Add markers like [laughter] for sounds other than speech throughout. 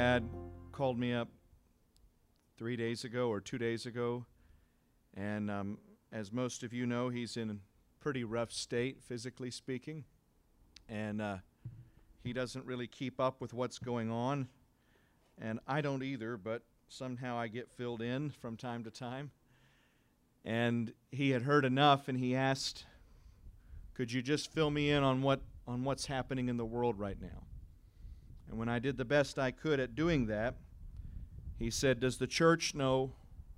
dad called me up three days ago or two days ago, and um, as most of you know, he's in a pretty rough state, physically speaking, and uh, he doesn't really keep up with what's going on, and I don't either, but somehow I get filled in from time to time. And he had heard enough, and he asked, "Could you just fill me in on what on what's happening in the world right now?" And when I did the best I could at doing that, he said, Does the church know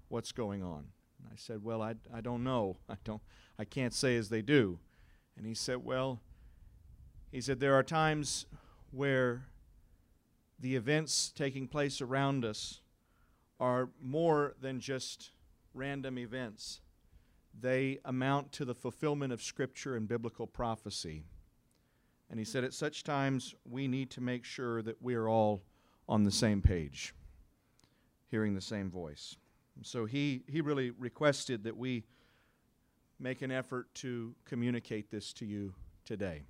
what's going on? And I said, Well, I, I don't know. [laughs] I, don't, I can't say as they do. And he said, Well, he said, There are times where the events taking place around us are more than just random events. They amount to the fulfillment of Scripture and biblical prophecy. And he said, At such times, we need to make sure that we are all on the same page, hearing the same voice. So he, he really requested that we make an effort to communicate this to you today.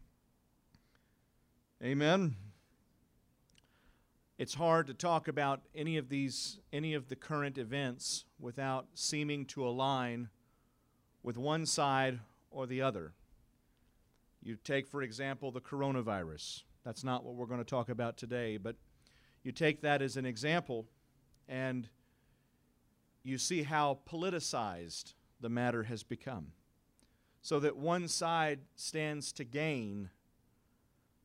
Amen. It's hard to talk about any of these, any of the current events without seeming to align with one side or the other. You take, for example, the coronavirus. That's not what we're going to talk about today, but you take that as an example and you see how politicized the matter has become. So that one side stands to gain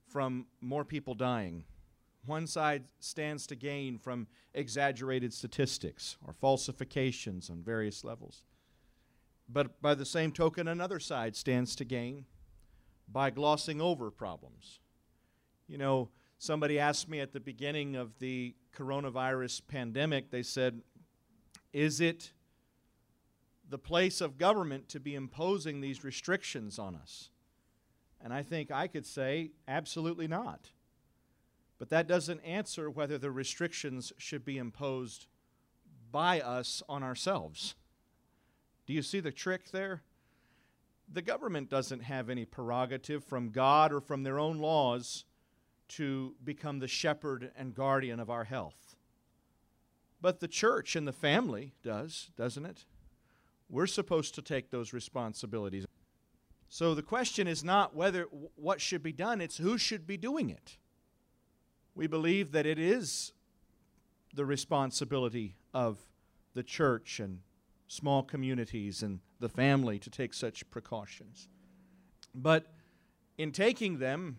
from more people dying. One side stands to gain from exaggerated statistics or falsifications on various levels. But by the same token, another side stands to gain by glossing over problems. You know, somebody asked me at the beginning of the coronavirus pandemic, they said, Is it the place of government to be imposing these restrictions on us? And I think I could say, absolutely not. But that doesn't answer whether the restrictions should be imposed by us on ourselves. Do you see the trick there? The government doesn't have any prerogative from God or from their own laws to become the shepherd and guardian of our health. But the church and the family does, doesn't it? We're supposed to take those responsibilities. So the question is not whether what should be done, it's who should be doing it. We believe that it is the responsibility of the church and small communities and the family to take such precautions. But in taking them,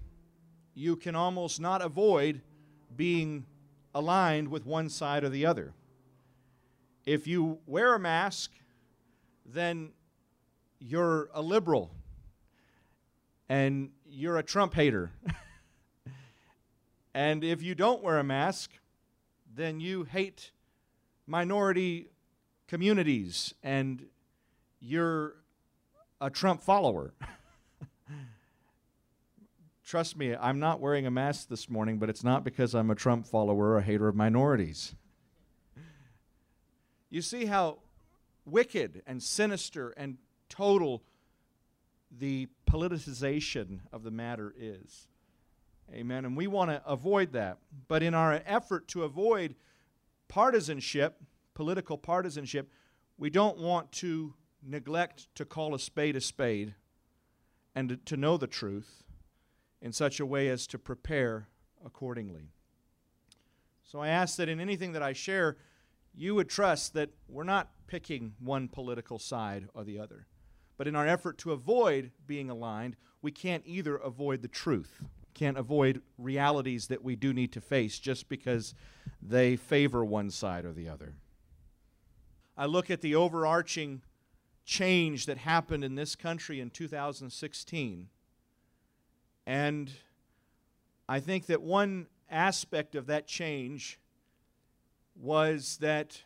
you can almost not avoid being aligned with one side or the other. If you wear a mask, then you're a liberal and you're a Trump hater. [laughs] and if you don't wear a mask, then you hate minority communities and you're a Trump follower. [laughs] Trust me, I'm not wearing a mask this morning, but it's not because I'm a Trump follower or a hater of minorities. You see how wicked and sinister and total the politicization of the matter is. Amen. And we want to avoid that. But in our effort to avoid partisanship, political partisanship, we don't want to neglect to call a spade a spade and to, know the truth in such a way as to prepare accordingly. So I ask that in anything that I share, you would trust that we're not picking one political side or the other. But in our effort to avoid being aligned, we can't either avoid the truth, can't avoid realities that we do need to face just because they favor one side or the other. I look at the overarching change that happened in this country in 2016. And I think that one aspect of that change was that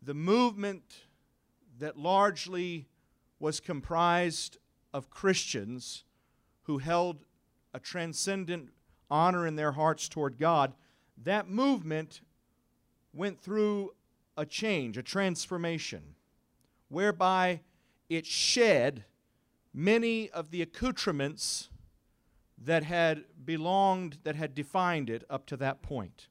the movement that largely was comprised of Christians who held a transcendent honor in their hearts toward God, that movement went through a change, a transformation whereby it shed many of the accoutrements that had belonged, that had defined it up to that point.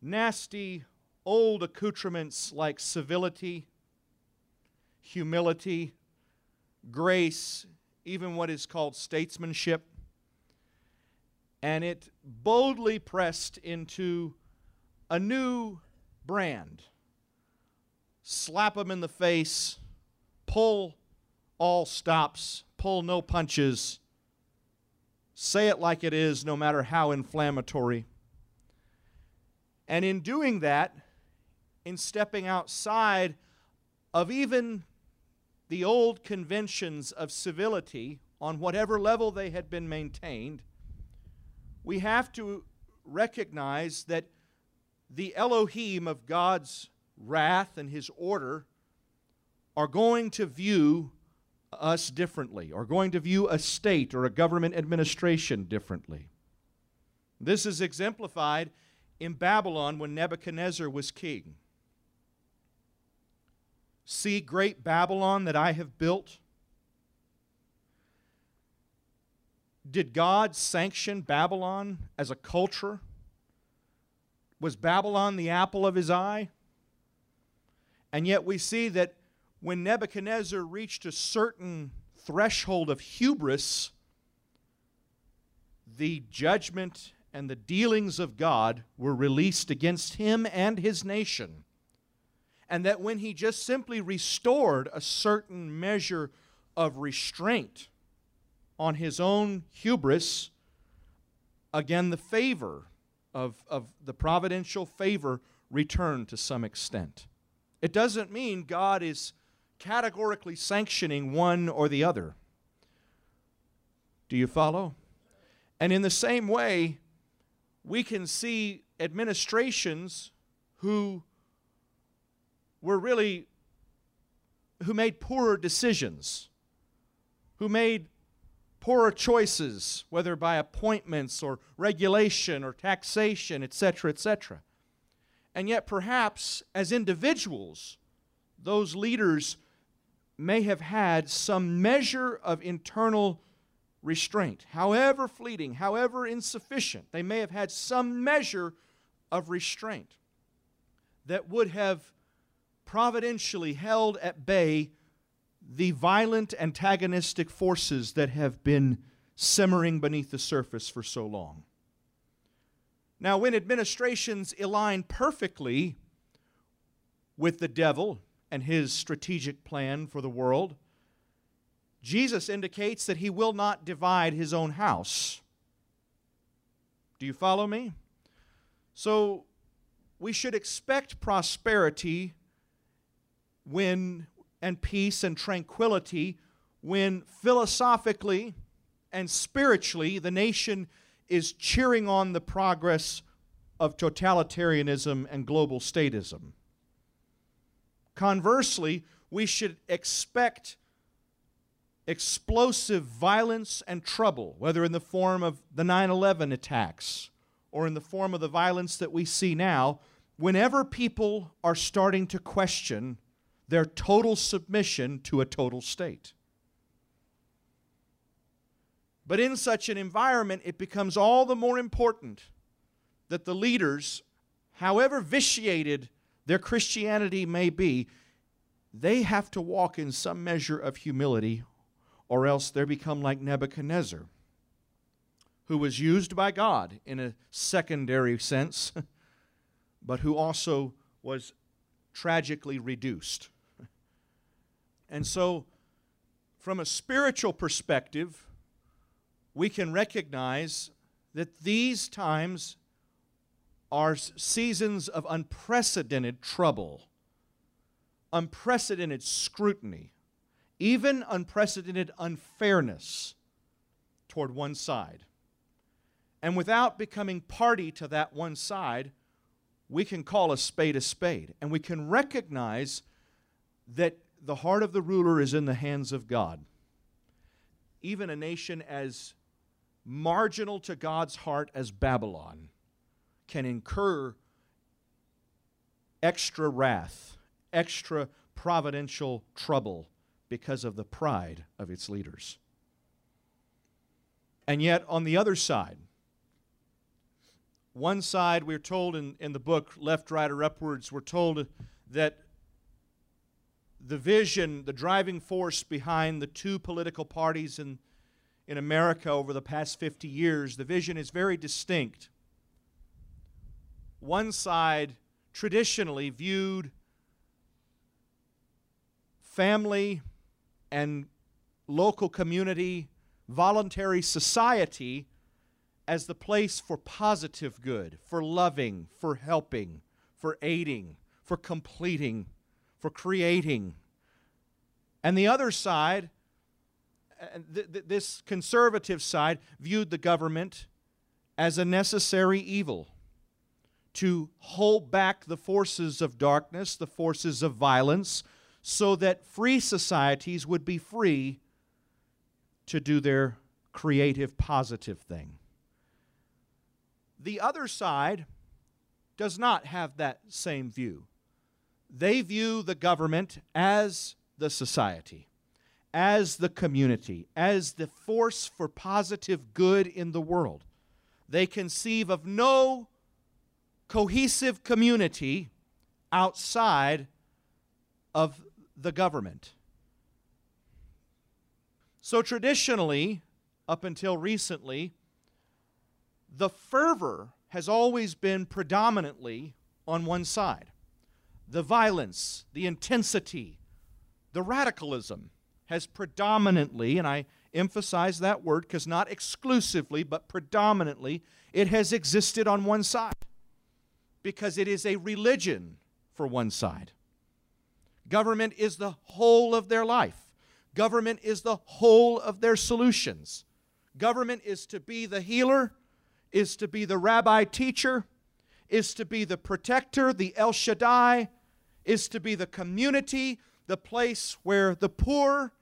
nasty old accoutrements like civility, humility, grace, even what is called statesmanship. And it boldly pressed into a new brand. Slap them in the face, pull all stops, pull no punches, say it like it is, no matter how inflammatory. And in doing that, in stepping outside of even the old conventions of civility on whatever level they had been maintained, we have to recognize that the Elohim of God's wrath and his order are going to view us differently, are going to view a state or a government administration differently. This is exemplified in Babylon when Nebuchadnezzar was king. See, great Babylon that I have built. Did God sanction Babylon as a culture? Was Babylon the apple of his eye? And yet we see that when Nebuchadnezzar reached a certain threshold of hubris, the judgment and the dealings of God were released against him and his nation. And that when he just simply restored a certain measure of restraint on his own hubris, again, the favor of, of the providential favor returned to some extent. It doesn't mean God is categorically sanctioning one or the other. Do you follow? And in the same way, we can see administrations who were really who made poorer decisions, who made poorer choices, whether by appointments or regulation or taxation, etc., etc. And yet, perhaps as individuals, those leaders may have had some measure of internal restraint, however fleeting, however insufficient. They may have had some measure of restraint that would have providentially held at bay the violent antagonistic forces that have been simmering beneath the surface for so long. Now, when administrations align perfectly with the devil and his strategic plan for the world, Jesus indicates that he will not divide his own house. Do you follow me? So, we should expect prosperity when and peace and tranquility when philosophically and spiritually the nation is cheering on the progress of totalitarianism and global statism. Conversely, we should expect explosive violence and trouble, whether in the form of the 9 11 attacks or in the form of the violence that we see now, whenever people are starting to question their total submission to a total state. But in such an environment, it becomes all the more important that the leaders, however vitiated their Christianity may be, they have to walk in some measure of humility, or else they become like Nebuchadnezzar, who was used by God in a secondary sense, [laughs] but who also was tragically reduced. And so, from a spiritual perspective, we can recognize that these times are seasons of unprecedented trouble, unprecedented scrutiny, even unprecedented unfairness toward one side. And without becoming party to that one side, we can call a spade a spade. And we can recognize that the heart of the ruler is in the hands of God. Even a nation as marginal to God's heart as Babylon can incur extra wrath, extra providential trouble because of the pride of its leaders. And yet, on the other side, One side, we're told in, in the book Left, Right, or Upwards, we're told that the vision, the driving force behind the two political parties in, in America over the past 50 years, the vision is very distinct. One side traditionally viewed family and local community, voluntary society as the place for positive good, for loving, for helping, for aiding, for completing, for creating. And the other side, th- th- this conservative side, viewed the government as a necessary evil to hold back the forces of darkness, the forces of violence, so that free societies would be free to do their creative, positive thing. The other side does not have that same view. They view the government as the society, as the community, as the force for positive good in the world. They conceive of no cohesive community outside of the government. So, traditionally, up until recently, the fervor has always been predominantly on one side. The violence, the intensity, the radicalism has predominantly, and I emphasize that word because not exclusively, but predominantly, it has existed on one side because it is a religion for one side. Government is the whole of their life, government is the whole of their solutions. Government is to be the healer is to be the rabbi teacher, is to be the protector, the El Shaddai, is to be the community, the place where the poor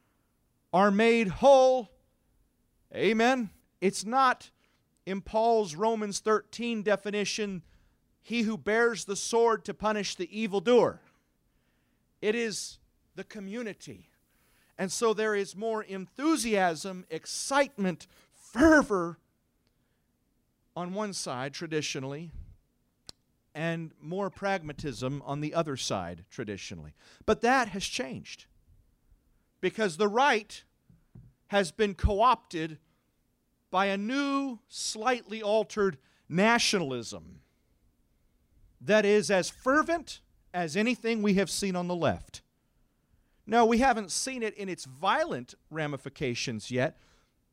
are made whole. Amen. It's not in Paul's Romans 13 definition, he who bears the sword to punish the evildoer. It is the community. And so there is more enthusiasm, excitement, fervor on one side, traditionally, and more pragmatism on the other side, traditionally. But that has changed because the right has been co opted by a new, slightly altered nationalism that is as fervent as anything we have seen on the left. No, we haven't seen it in its violent ramifications yet,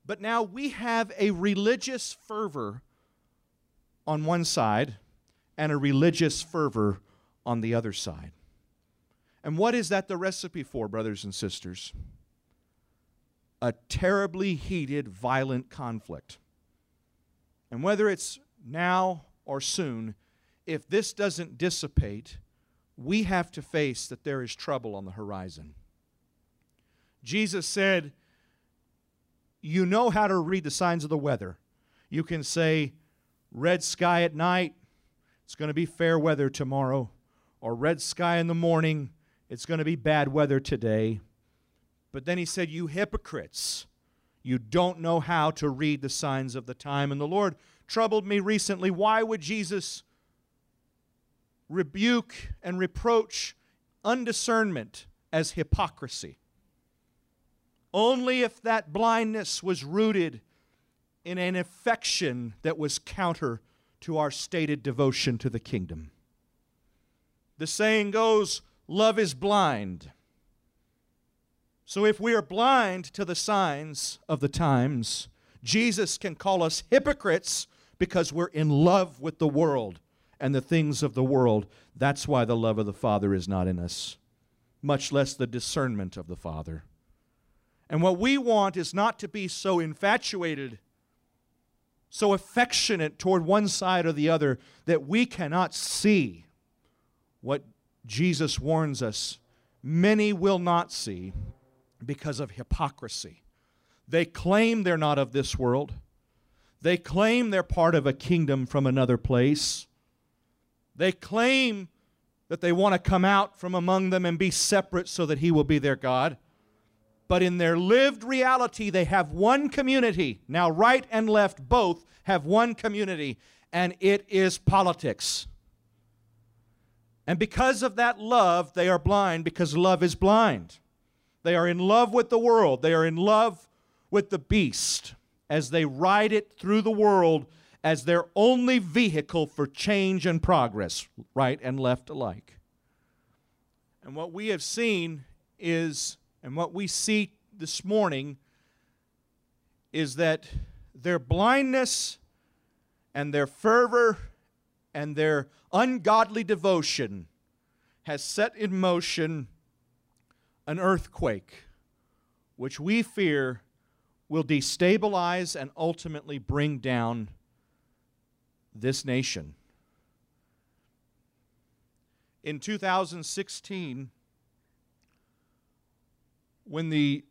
but now we have a religious fervor on one side and a religious fervor on the other side. And what is that the recipe for, brothers and sisters? A terribly heated, violent conflict. And whether it's now or soon, if this doesn't dissipate, we have to face that there is trouble on the horizon. Jesus said, You know how to read the signs of the weather. You can say, red sky at night, it's going to be fair weather tomorrow, or red sky in the morning, it's going to be bad weather today. But then he said, You hypocrites, you don't know how to read the signs of the time. And the Lord troubled me recently. Why would Jesus rebuke and reproach undiscernment as hypocrisy? Only if that blindness was rooted in an affection that was counter to our stated devotion to the kingdom. The saying goes, Love is blind. So if we are blind to the signs of the times, Jesus can call us hypocrites because we're in love with the world and the things of the world. That's why the love of the Father is not in us, much less the discernment of the Father. And what we want is not to be so infatuated so affectionate toward one side or the other that we cannot see what Jesus warns us many will not see because of hypocrisy. They claim they're not of this world. They claim they're part of a kingdom from another place. They claim that they want to come out from among them and be separate so that He will be their God but in their lived reality, they have one community. Now, right and left both have one community, and it is politics. And because of that love, they are blind because love is blind. They are in love with the world, they are in love with the beast as they ride it through the world as their only vehicle for change and progress, right and left alike. And what we have seen is, and what we see this morning, is that their blindness and their fervor and their ungodly devotion has set in motion an earthquake, which we fear will destabilize and ultimately bring down this nation. In 2016, when the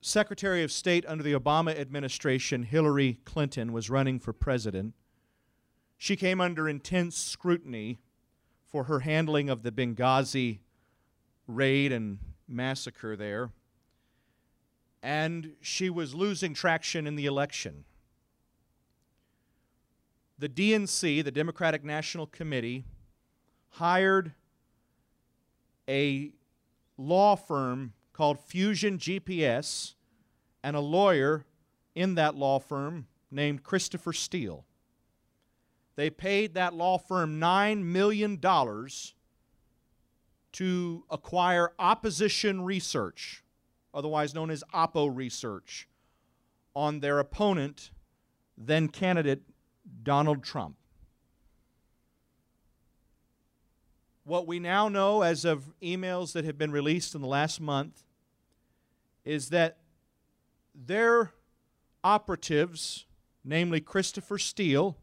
Secretary of State under the Obama administration, Hillary Clinton, was running for president, she came under intense scrutiny for her handling of the Benghazi raid and massacre there. And she was losing traction in the election. The DNC, the Democratic National Committee, hired a law firm called Fusion GPS and a lawyer in that law firm named Christopher Steele. They paid that law firm $9 million to acquire opposition research, otherwise known as Oppo research, on their opponent, then candidate Donald Trump. What we now know as of emails that have been released in the last month is that their operatives, namely Christopher Steele,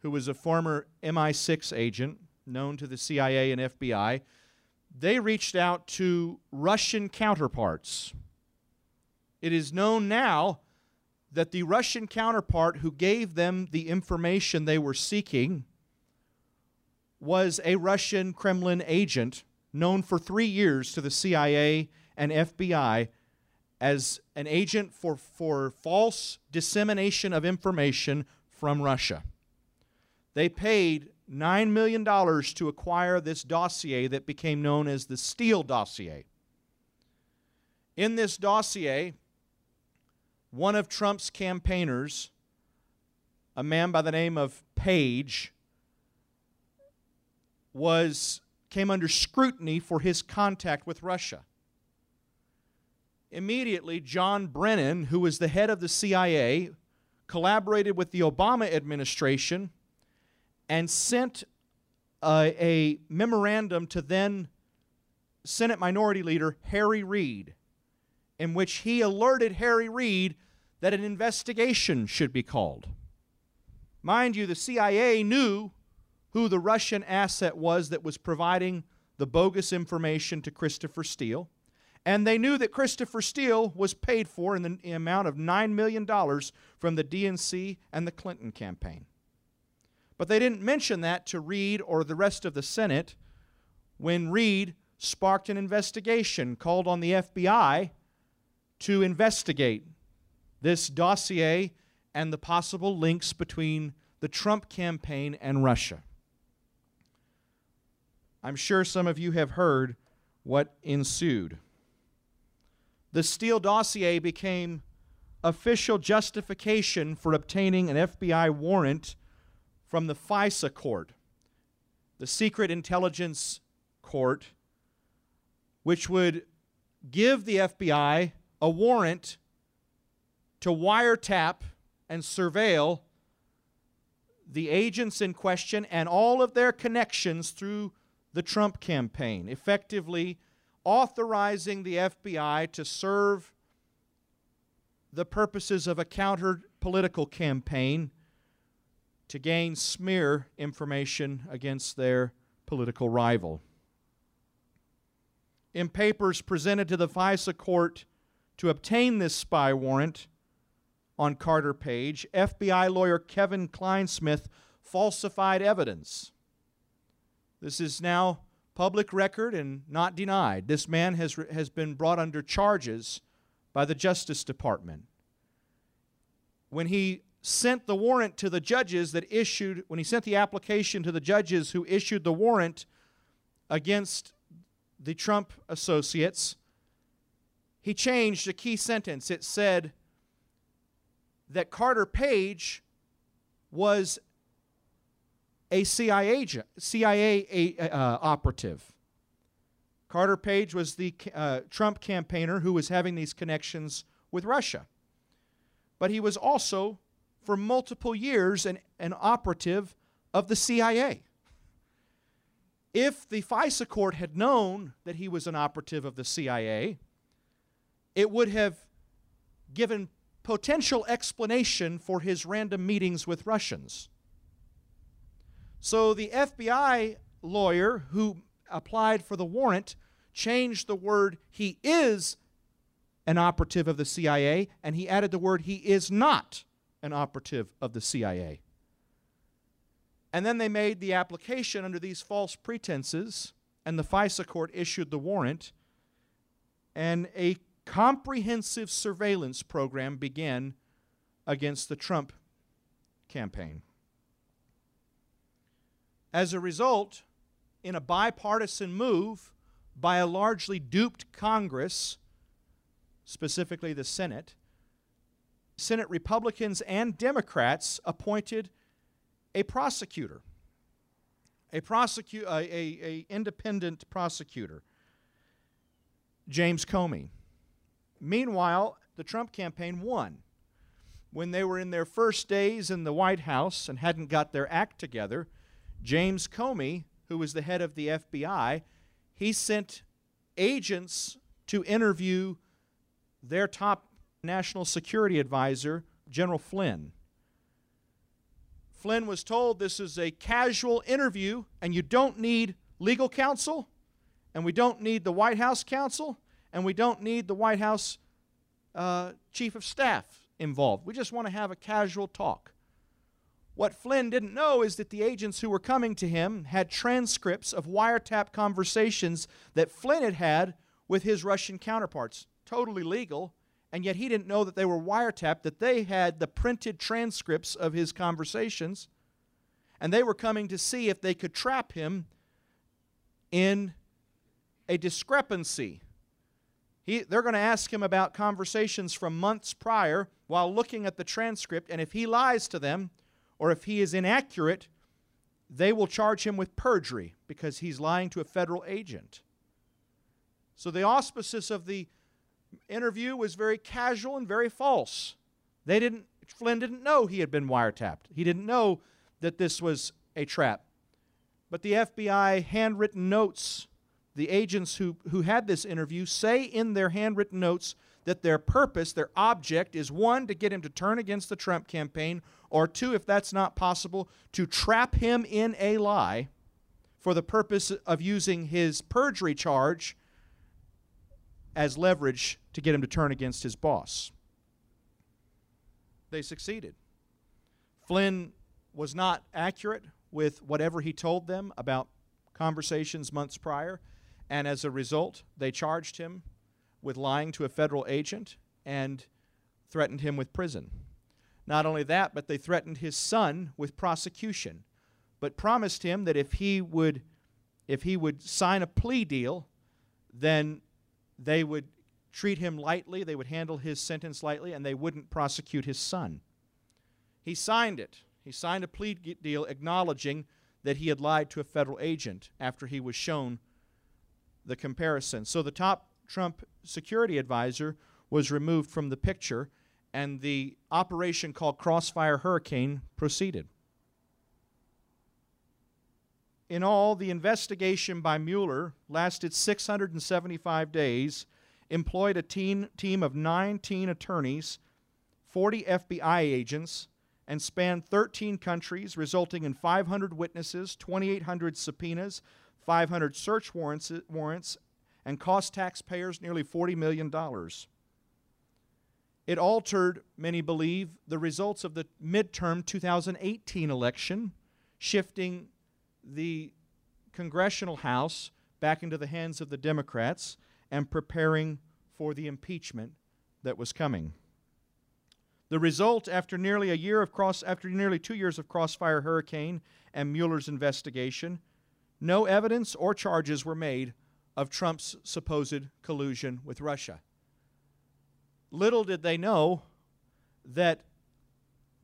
who was a former MI6 agent known to the CIA and FBI, they reached out to Russian counterparts. It is known now that the Russian counterpart who gave them the information they were seeking was a Russian Kremlin agent known for three years to the CIA and FBI as an agent for, for false dissemination of information from Russia. They paid $9 million to acquire this dossier that became known as the Steele dossier. In this dossier, one of Trump's campaigners, a man by the name of Page, was came under scrutiny for his contact with Russia. Immediately, John Brennan, who was the head of the CIA, collaborated with the Obama administration and sent a, memorandum to then Senate Minority Leader Harry Reid, in which he alerted Harry Reid that an investigation should be called. Mind you, the CIA knew who the Russian asset was that was providing the bogus information to Christopher Steele, and they knew that Christopher Steele was paid for in the amount of $9 million from the DNC and the Clinton campaign. But they didn't mention that to Reid or the rest of the Senate when Reid sparked an investigation, called on the FBI to investigate this dossier and the possible links between the Trump campaign and Russia. I'm sure some of you have heard what ensued. The Steele dossier became official justification for obtaining an FBI warrant from the FISA court, the Secret Intelligence Court, which would give the FBI a warrant to wiretap and surveil the agents in question and all of their connections through the Trump campaign, effectively authorizing the FBI to serve the purposes of a counter political campaign to gain smear information against their political rival. In papers presented to the FISA court to obtain this spy warrant on Carter Page, FBI lawyer Kevin Clinesmith falsified evidence. This is now public record and not denied. This man has, has been brought under charges by the Justice Department. When he sent the warrant to the judges that issued, when he sent the application to the judges who issued the warrant against the Trump associates, he changed a key sentence. It said that Carter Page was a CIA agent, CIA uh, operative. Carter Page was the uh, Trump campaigner who was having these connections with Russia. But he was also, for multiple years, an, an operative of the CIA. If the FISA court had known that he was an operative of the CIA, it would have given potential explanation for his random meetings with Russians. So the FBI lawyer who applied for the warrant changed the word he is an operative of the CIA and he added the word he is not an operative of the CIA. And then they made the application under these false pretenses, and the FISA court issued the warrant, and a comprehensive surveillance program began against the Trump campaign. As a result, in a bipartisan move by a largely duped Congress, specifically the Senate, Senate Republicans and Democrats appointed a prosecutor, a, prosecu- a, a, a independent prosecutor, James Comey. Meanwhile, the Trump campaign won. When they were in their first days in the White House and hadn't got their act together, James Comey, who was the head of the FBI, he sent agents to interview their top national security advisor, General Flynn. Flynn was told this is a casual interview and you don't need legal counsel, and we don't need the White House counsel, and we don't need the White House uh, chief of staff involved. We just want to have a casual talk. What Flynn didn't know is that the agents who were coming to him had transcripts of wiretap conversations that Flynn had had with his Russian counterparts. Totally legal, and yet he didn't know that they were wiretapped, that they had the printed transcripts of his conversations, and they were coming to see if they could trap him in a discrepancy. He, they're going to ask him about conversations from months prior while looking at the transcript, and if he lies to them, or if he is inaccurate, they will charge him with perjury because he's lying to a federal agent. So the auspices of the interview was very casual and very false. They didn't Flynn didn't know he had been wiretapped. He didn't know that this was a trap. But the FBI handwritten notes, the agents who, who had this interview say in their handwritten notes that their purpose, their object, is one, to get him to turn against the Trump campaign, or two, if that's not possible, to trap him in a lie for the purpose of using his perjury charge as leverage to get him to turn against his boss. They succeeded. Flynn was not accurate with whatever he told them about conversations months prior, and as a result, they charged him with lying to a federal agent and threatened him with prison. Not only that, but they threatened his son with prosecution, but promised him that if he would if he would sign a plea deal, then they would treat him lightly, they would handle his sentence lightly, and they wouldn't prosecute his son. He signed it. He signed a plea deal acknowledging that he had lied to a federal agent after he was shown the comparison. So the top Trump security advisor was removed from the picture, and the operation called Crossfire Hurricane proceeded. In all, the investigation by Mueller lasted 675 days, employed a team, team of 19 attorneys, 40 FBI agents, and spanned 13 countries, resulting in 500 witnesses, 2,800 subpoenas, 500 search warrants, warrants and cost taxpayers nearly $40 million. It altered, many believe, the results of the midterm 2018 election, shifting the congressional House back into the hands of the Democrats and preparing for the impeachment that was coming. The result, after nearly a year of cross, after nearly two years of Crossfire Hurricane and Mueller's investigation, no evidence or charges were made of Trump's supposed collusion with Russia. Little did they know that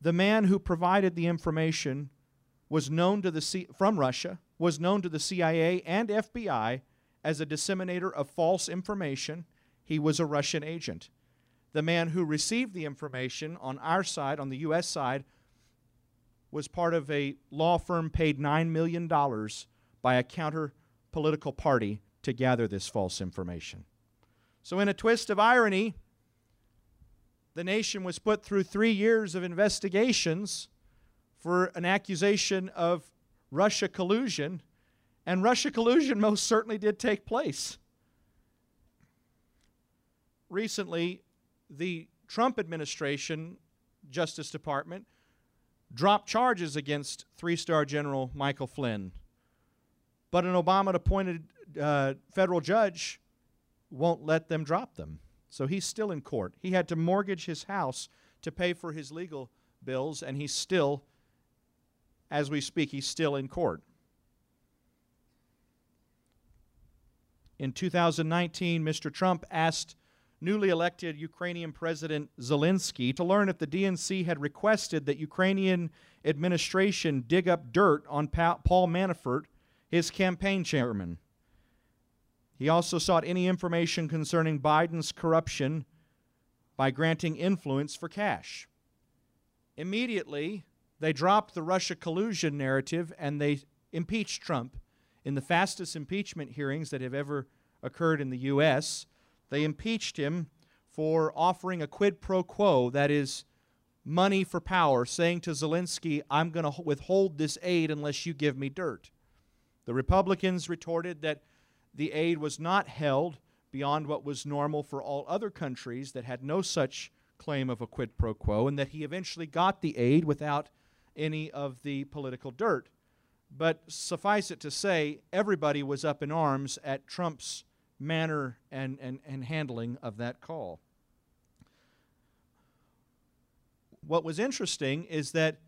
the man who provided the information was known to the C- from Russia, was known to the CIA and FBI as a disseminator of false information. He was a Russian agent the man who received the information on our side, on the U.S. side, was part of a law firm paid $9 million by a counter political party to gather this false information. So, in a twist of irony, the nation was put through three years of investigations for an accusation of Russia collusion, and Russia collusion most certainly did take place. Recently, the Trump administration, Justice Department, dropped charges against three star General Michael Flynn. But an Obama appointed uh, federal judge won't let them drop them. So he's still in court. He had to mortgage his house to pay for his legal bills, and he's still, as we speak, he's still in court. In 2019, Mr. Trump asked newly elected Ukrainian President Zelensky to learn if the DNC had requested that Ukrainian administration dig up dirt on Paul Manafort, his campaign chairman. He also sought any information concerning Biden's corruption by granting influence for cash. Immediately, they dropped the Russia collusion narrative and they impeached Trump in the fastest impeachment hearings that have ever occurred in the U.S. They impeached him for offering a quid pro quo, that is, money for power, saying to Zelensky, I'm going to withhold this aid unless you give me dirt. The Republicans retorted that the aid was not held beyond what was normal for all other countries that had no such claim of a quid pro quo, and that he eventually got the aid without any of the political dirt. But suffice it to say, everybody was up in arms at Trump's manner and, and, and handling of that call. What was interesting is that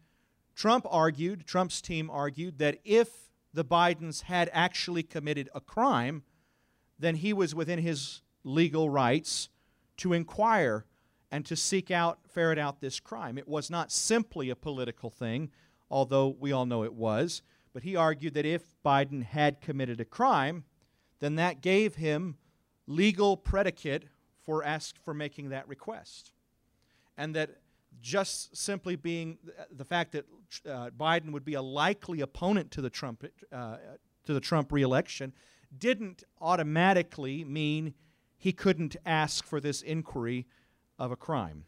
Trump argued, Trump's team argued, that if the Bidens had actually committed a crime, then he was within his legal rights to inquire and to seek out, ferret out this crime. It was not simply a political thing, although we all know it was. But he argued that if Biden had committed a crime, then that gave him legal predicate for ask for making that request. And that just simply being the fact that uh, Biden would be a likely opponent to the Trump uh, to the Trump reelection didn't automatically mean he couldn't ask for this inquiry of a crime.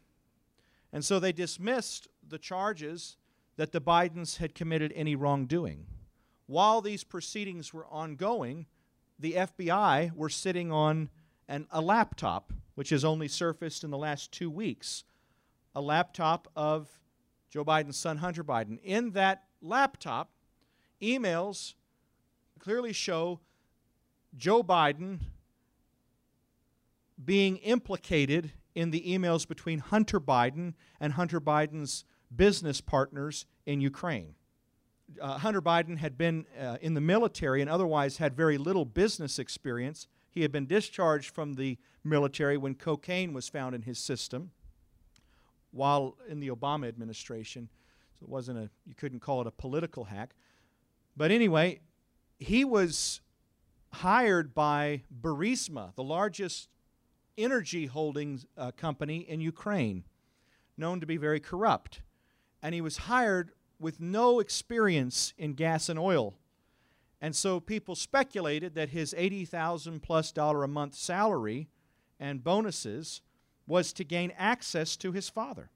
And so they dismissed the charges that the Bidens had committed any wrongdoing. While these proceedings were ongoing, the FBI were sitting on an, a laptop, which has only surfaced in the last two weeks, a laptop of Joe Biden's son, Hunter Biden. In that laptop, emails clearly show Joe Biden being implicated in the emails between Hunter Biden and Hunter Biden's business partners in Ukraine uh, Hunter Biden had been uh, in the military and otherwise had very little business experience. He had been discharged from the military when cocaine was found in his system while in the Obama administration. So it wasn't a, you couldn't call it a political hack. But anyway, he was hired by Burisma, the largest energy holdings uh, company in Ukraine, known to be very corrupt. And he was hired with no experience in gas and oil. And so people speculated that his 80,000 plus dollar a month salary and bonuses was to gain access to his father.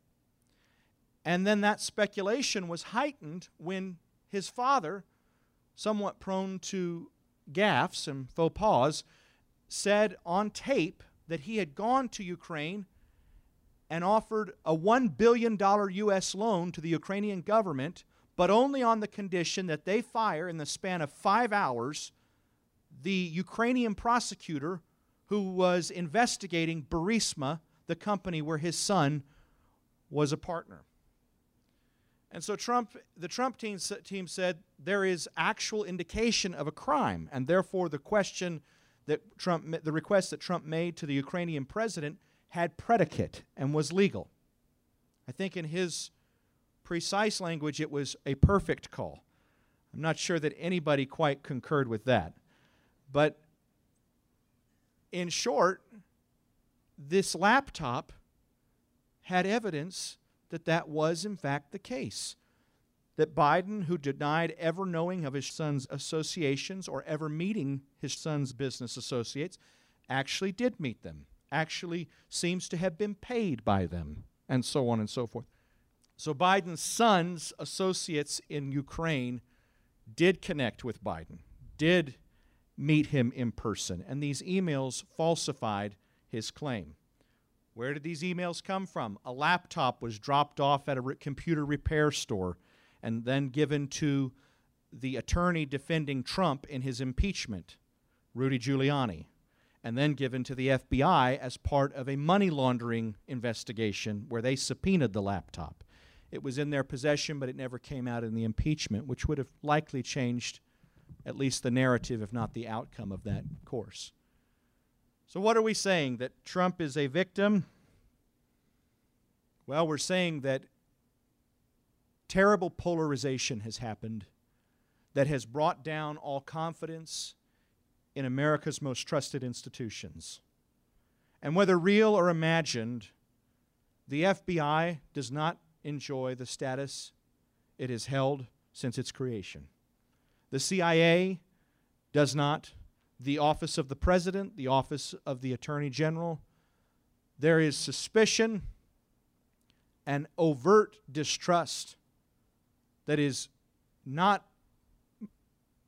And then that speculation was heightened when his father, somewhat prone to gaffes and faux pas, said on tape that he had gone to Ukraine and offered a $1 billion U.S. loan to the Ukrainian government, but only on the condition that they fire in the span of five hours the Ukrainian prosecutor who was investigating Burisma, the company where his son was a partner. And so Trump, the Trump team, team said there is actual indication of a crime, and therefore the question that Trump, the request that Trump made to the Ukrainian president had predicate and was legal. I think in his precise language, it was a perfect call. I'm not sure that anybody quite concurred with that. But in short, this laptop had evidence that that was, in fact, the case. That Biden, who denied ever knowing of his son's associations or ever meeting his son's business associates, actually did meet them, actually seems to have been paid by them, and so on and so forth. So Biden's son's associates in Ukraine did connect with Biden, did meet him in person, and these emails falsified his claim. Where did these emails come from? A laptop was dropped off at a re- computer repair store and then given to the attorney defending Trump in his impeachment, Rudy Giuliani, and then given to the FBI as part of a money laundering investigation where they subpoenaed the laptop. It was in their possession, but it never came out in the impeachment, which would have likely changed at least the narrative, if not the outcome of that course. So, what are we saying? That Trump is a victim? Well, we're saying that terrible polarization has happened that has brought down all confidence in America's most trusted institutions. And whether real or imagined, the FBI does not enjoy the status it has held since its creation. The CIA does not the office of the president, the office of the attorney general. There is suspicion and overt distrust that is not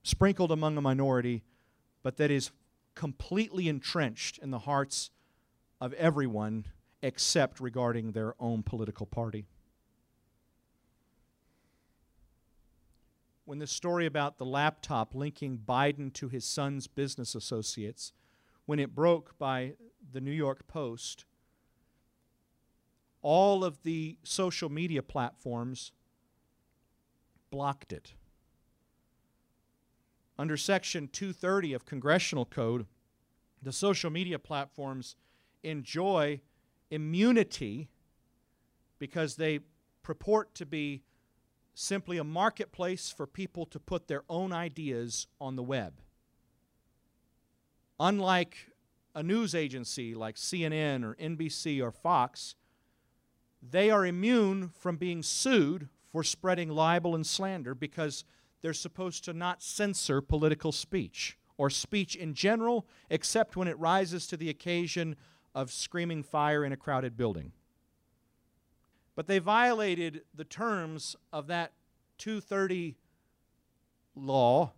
sprinkled among a minority, but that is completely entrenched in the hearts of everyone except regarding their own political party. When the story about the laptop linking Biden to his son's business associates, when it broke by the New York Post, all of the social media platforms blocked it. Under Section 230 of Congressional Code, the social media platforms enjoy immunity because they purport to be simply a marketplace for people to put their own ideas on the web. Unlike a news agency like CNN or NBC or Fox, they are immune from being sued for spreading libel and slander because they're supposed to not censor political speech or speech in general, except when it rises to the occasion of screaming fire in a crowded building. But they violated the terms of that 230 law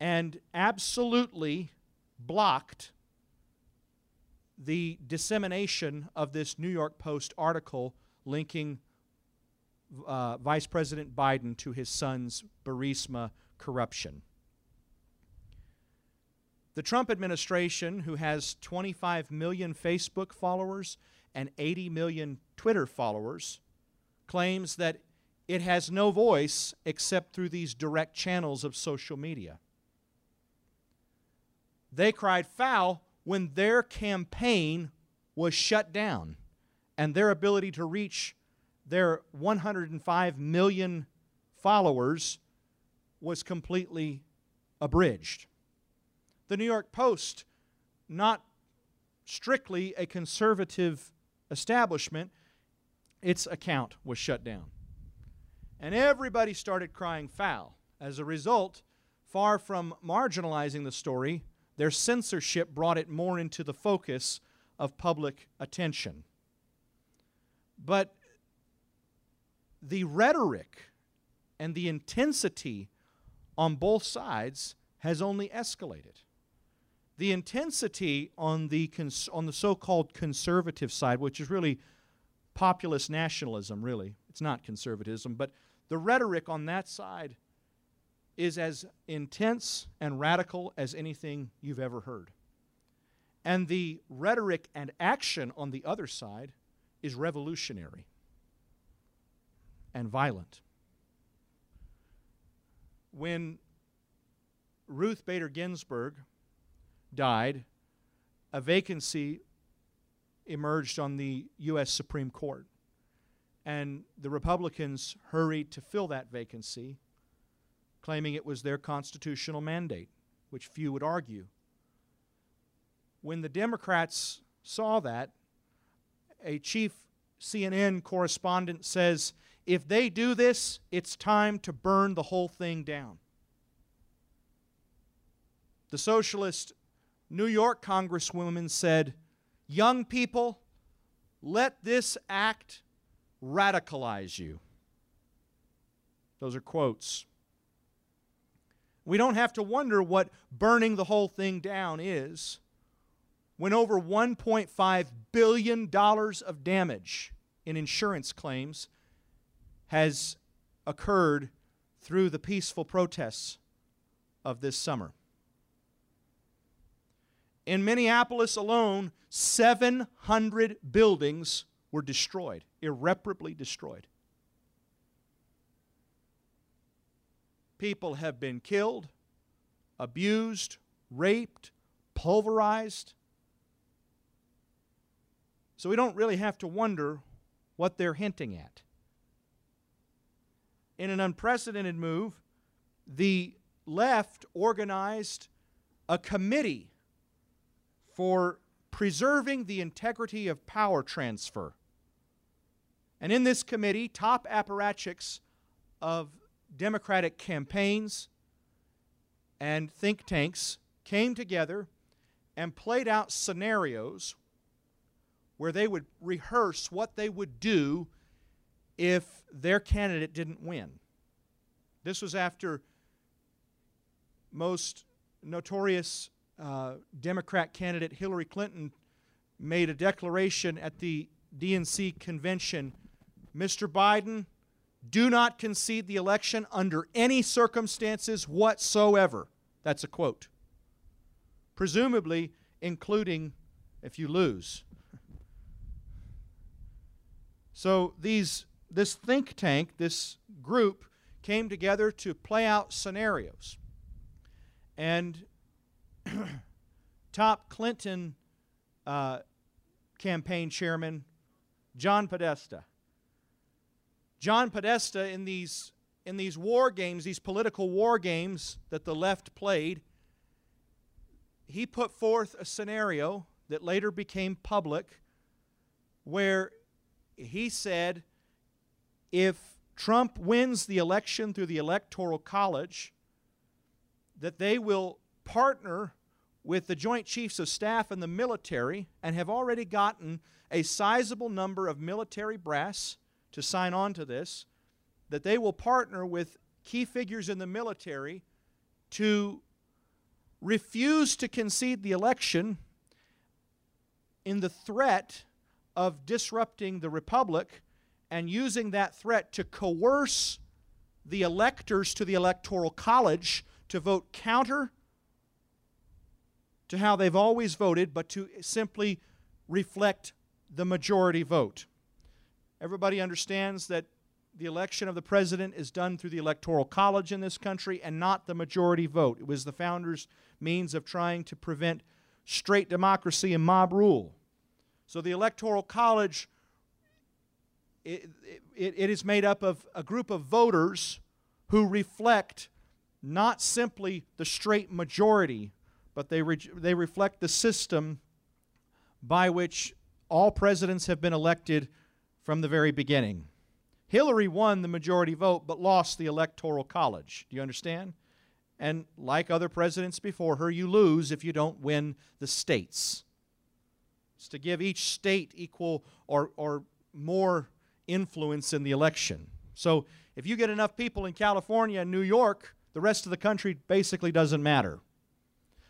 and absolutely blocked the dissemination of this New York Post article linking uh, Vice President Biden to his son's Burisma corruption. The Trump administration, who has 25 million Facebook followers and 80 million Twitter followers, claims that it has no voice except through these direct channels of social media. They cried foul when their campaign was shut down and their ability to reach their 105 million followers was completely abridged. The New York Post, not strictly a conservative establishment, its account was shut down. And everybody started crying foul. As a result, far from marginalizing the story, their censorship brought it more into the focus of public attention. But the rhetoric and the intensity on both sides has only escalated. The intensity on the, cons- on the so called conservative side, which is really populist nationalism, really, it's not conservatism, but the rhetoric on that side is as intense and radical as anything you've ever heard. And the rhetoric and action on the other side is revolutionary. and violent. When Ruth Bader Ginsburg died, a vacancy emerged on the U.S. Supreme Court. And the Republicans hurried to fill that vacancy, claiming it was their constitutional mandate, which few would argue. When the Democrats saw that, a chief CNN correspondent says, if they do this, it's time to burn the whole thing down. The socialist New York congresswoman said, Young people, let this act radicalize you. Those are quotes. We don't have to wonder what burning the whole thing down is when over $1.5 billion of damage in insurance claims has occurred through the peaceful protests of this summer. In Minneapolis alone, 700 buildings were destroyed, irreparably destroyed. People have been killed, abused, raped, pulverized. So we don't really have to wonder what they're hinting at. In an unprecedented move, the left organized a committee for preserving the integrity of power transfer. And in this committee, top apparatchiks of Democratic campaigns and think tanks came together and played out scenarios where they would rehearse what they would do if their candidate didn't win. This was after most notorious uh, Democrat candidate Hillary Clinton made a declaration at the DNC convention Mr. Biden, do not concede the election under any circumstances whatsoever. That's a quote. Presumably, including if you lose. So these this think tank, this group, came together to play out scenarios. And [coughs] top Clinton uh, campaign chairman, John Podesta. John Podesta, in these, in these war games, these political war games that the left played, he put forth a scenario that later became public where he said if Trump wins the election through the Electoral College, that they will partner with the Joint Chiefs of Staff and the military and have already gotten a sizable number of military brass to sign on to this, that they will partner with key figures in the military to refuse to concede the election in the threat of disrupting the republic and using that threat to coerce the electors to the electoral college to vote counter to how they've always voted, but to simply reflect the majority vote. Everybody understands that the election of the president is done through the electoral college in this country and not the majority vote. It was the founders' means of trying to prevent straight democracy and mob rule. So the electoral college it, it, it is made up of a group of voters who reflect not simply the straight majority but they, re- they reflect the system by which all presidents have been elected from the very beginning. Hillary won the majority vote but lost the electoral college. Do you understand? And like other presidents before her, you lose if you don't win the states. It's to give each state equal or, or more influence in the election. So if you get enough people in California and New York, the rest of the country basically doesn't matter.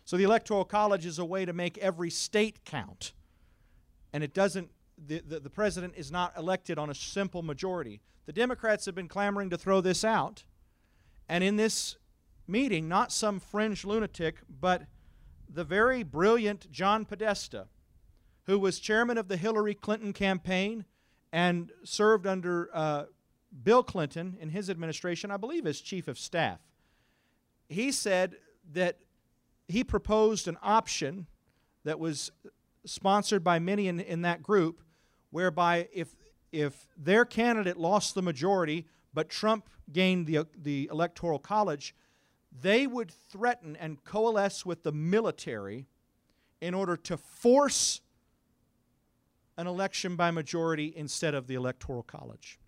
So the Electoral College is a way to make every state count. And it doesn't, the, the, the, president is not elected on a simple majority. The Democrats have been clamoring to throw this out. And in this meeting, not some fringe lunatic, but the very brilliant John Podesta, who was chairman of the Hillary Clinton campaign and served under uh, Bill Clinton, in his administration, I believe as chief of staff, he said that he proposed an option that was sponsored by many in, in that group, whereby if, if their candidate lost the majority, but Trump gained the, the Electoral College, they would threaten and coalesce with the military in order to force an election by majority instead of the Electoral College.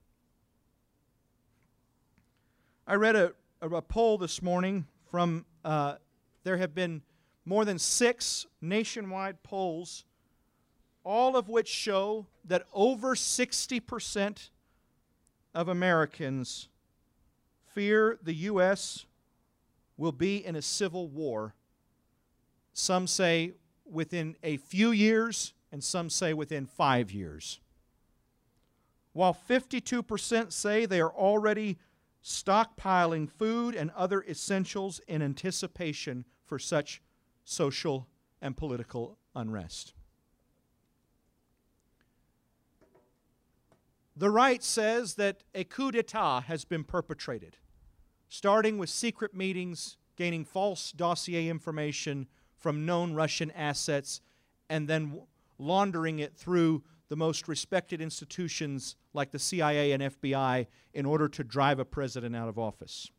I read a, a, a poll this morning from, uh, there have been more than six nationwide polls, all of which show that over 60% of Americans fear the U.S. will be in a civil war. Some say within a few years, and some say within five years. While 52% say they are already stockpiling food and other essentials in anticipation for such social and political unrest. The right says that a coup d'etat has been perpetrated, starting with secret meetings, gaining false dossier information from known Russian assets, and then laundering it through the most respected institutions like the CIA and FBI in order to drive a president out of office.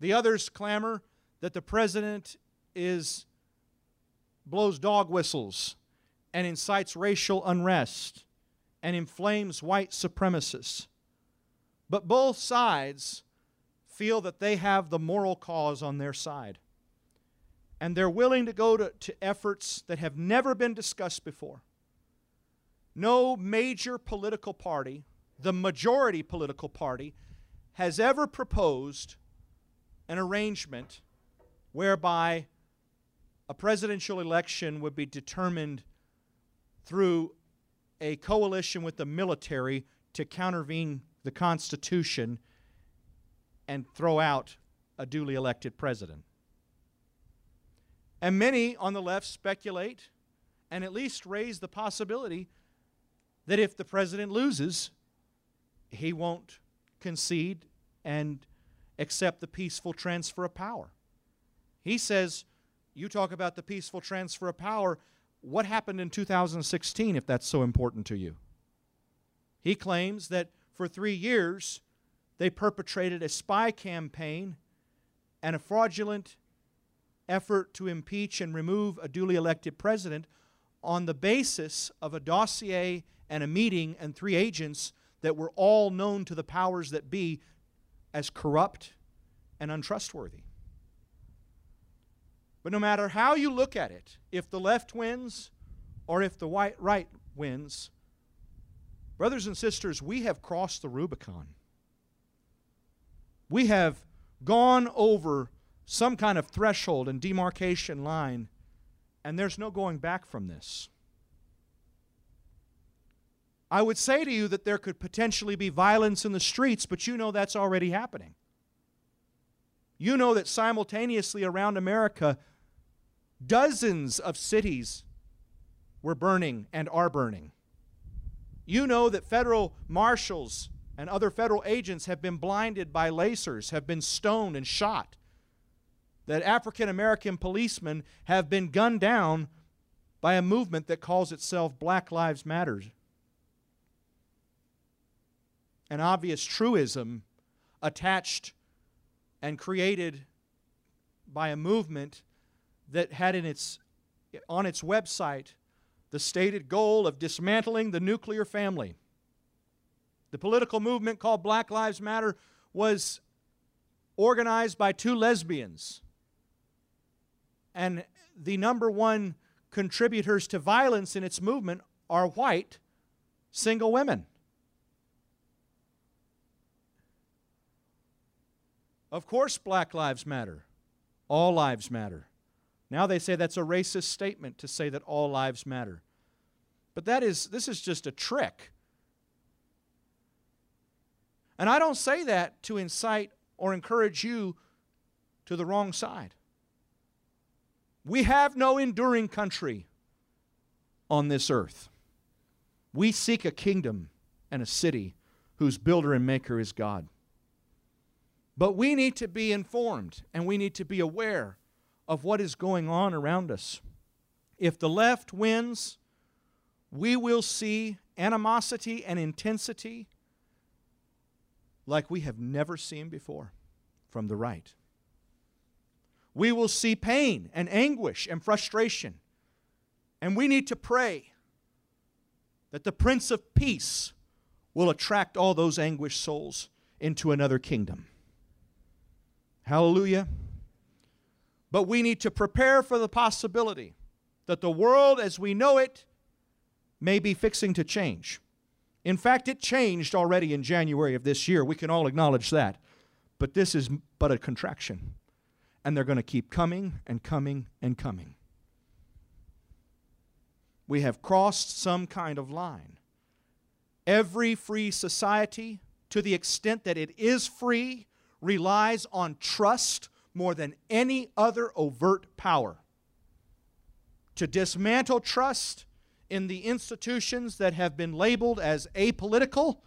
The others clamor that the president is blows dog whistles and incites racial unrest and inflames white supremacists. But both sides feel that they have the moral cause on their side. And they're willing to go to, to efforts that have never been discussed before no major political party, the majority political party, has ever proposed an arrangement whereby a presidential election would be determined through a coalition with the military to countervene the Constitution and throw out a duly elected president. And many on the left speculate and at least raise the possibility that if the president loses, he won't concede and accept the peaceful transfer of power. He says, You talk about the peaceful transfer of power. What happened in 2016 if that's so important to you? He claims that for three years they perpetrated a spy campaign and a fraudulent effort to impeach and remove a duly elected president on the basis of a dossier and a meeting and three agents that were all known to the powers that be as corrupt and untrustworthy. But no matter how you look at it, if the left wins or if the white right wins, brothers and sisters, we have crossed the Rubicon. We have gone over some kind of threshold and demarcation line, and there's no going back from this. I would say to you that there could potentially be violence in the streets, but you know that's already happening. You know that simultaneously around America, dozens of cities were burning and are burning. You know that federal marshals and other federal agents have been blinded by lasers, have been stoned and shot. That African American policemen have been gunned down by a movement that calls itself Black Lives Matter an obvious truism attached and created by a movement that had in its, on its website the stated goal of dismantling the nuclear family. The political movement called Black Lives Matter was organized by two lesbians. And the number one contributors to violence in its movement are white single women. Of course, black lives matter. All lives matter. Now they say that's a racist statement to say that all lives matter. But that is this is just a trick. And I don't say that to incite or encourage you to the wrong side. We have no enduring country on this earth. We seek a kingdom and a city whose builder and maker is God. But we need to be informed and we need to be aware of what is going on around us. If the left wins, we will see animosity and intensity like we have never seen before from the right. We will see pain and anguish and frustration. And we need to pray that the Prince of Peace will attract all those anguished souls into another kingdom. Hallelujah. But we need to prepare for the possibility that the world as we know it may be fixing to change. In fact, it changed already in January of this year. We can all acknowledge that. But this is but a contraction. And they're going to keep coming and coming and coming. We have crossed some kind of line. Every free society, to the extent that it is free, relies on trust more than any other overt power. To dismantle trust in the institutions that have been labeled as apolitical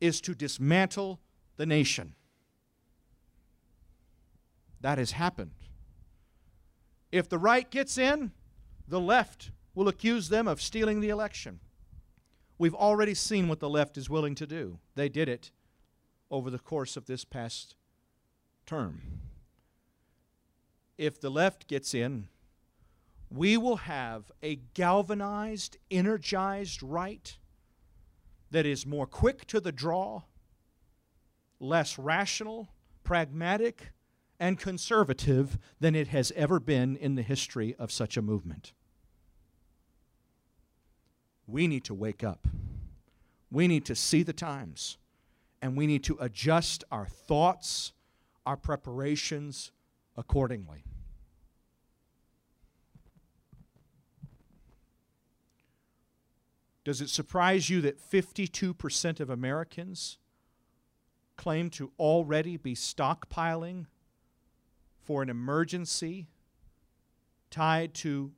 is to dismantle the nation. That has happened. If the right gets in, the left will accuse them of stealing the election. We've already seen what the left is willing to do. They did it over the course of this past term. If the left gets in, we will have a galvanized, energized right that is more quick to the draw, less rational, pragmatic, and conservative than it has ever been in the history of such a movement. We need to wake up. We need to see the times, and we need to adjust our thoughts, our preparations accordingly. Does it surprise you that 52% of Americans claim to already be stockpiling for an emergency tied to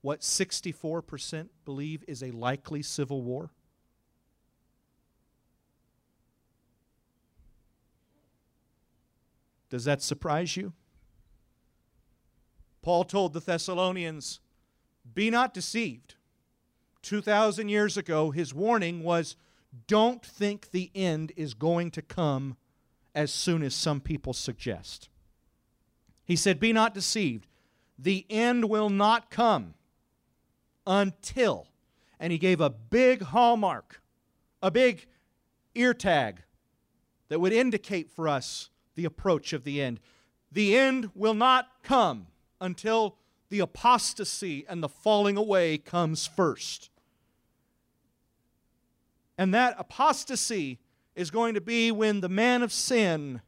what 64% believe is a likely civil war? Does that surprise you? Paul told the Thessalonians, Be not deceived. 2,000 years ago, his warning was don't think the end is going to come as soon as some people suggest. He said, Be not deceived. The end will not come until. And he gave a big hallmark, a big ear tag that would indicate for us the approach of the end. The end will not come until the apostasy and the falling away comes first. And that apostasy is going to be when the man of sin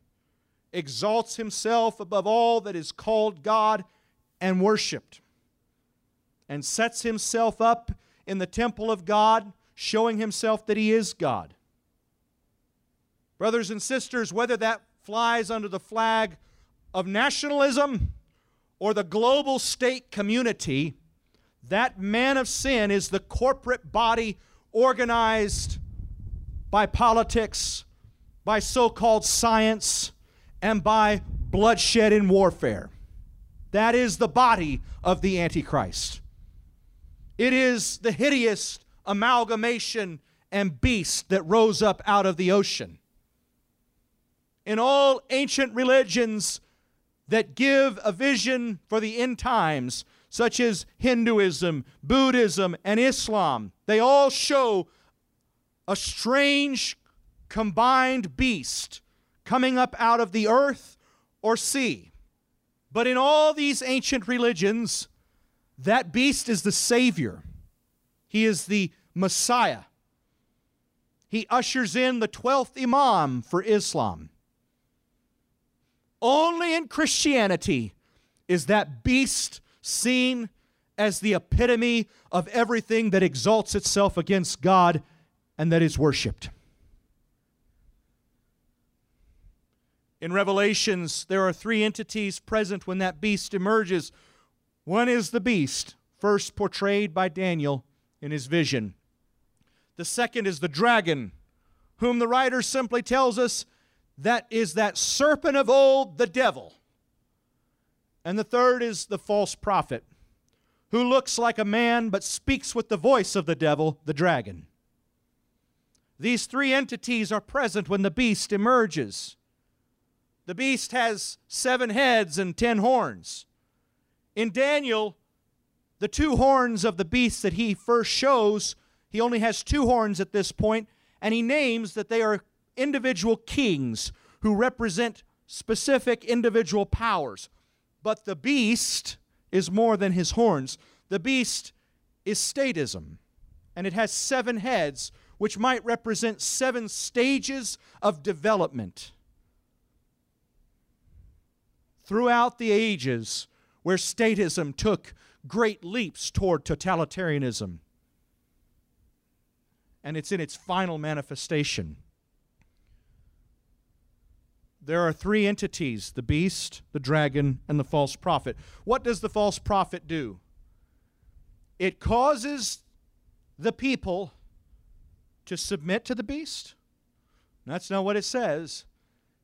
exalts himself above all that is called God and worshiped, and sets himself up in the temple of God, showing himself that he is God. Brothers and sisters, whether that flies under the flag of nationalism or the global state community, that man of sin is the corporate body organized by politics, by so called science, and by bloodshed and warfare. That is the body of the Antichrist. It is the hideous amalgamation and beast that rose up out of the ocean. In all ancient religions that give a vision for the end times, such as Hinduism, Buddhism, and Islam, they all show a strange combined beast coming up out of the earth or sea. But in all these ancient religions, that beast is the Savior. He is the Messiah. He ushers in the 12th Imam for Islam. Only in Christianity is that beast seen as the epitome of everything that exalts itself against God and that is worshiped. In Revelations, there are three entities present when that beast emerges. One is the beast, first portrayed by Daniel in his vision. The second is the dragon, whom the writer simply tells us that is that serpent of old, the devil. And the third is the false prophet, who looks like a man but speaks with the voice of the devil, the dragon. These three entities are present when the beast emerges. The beast has seven heads and ten horns. In Daniel, the two horns of the beast that he first shows, he only has two horns at this point, and he names that they are individual kings who represent specific individual powers. But the beast is more than his horns. The beast is statism, and it has seven heads, which might represent seven stages of development. Throughout the ages, where statism took great leaps toward totalitarianism, and it's in its final manifestation. There are three entities the beast, the dragon, and the false prophet. What does the false prophet do? It causes the people to submit to the beast. That's not what it says.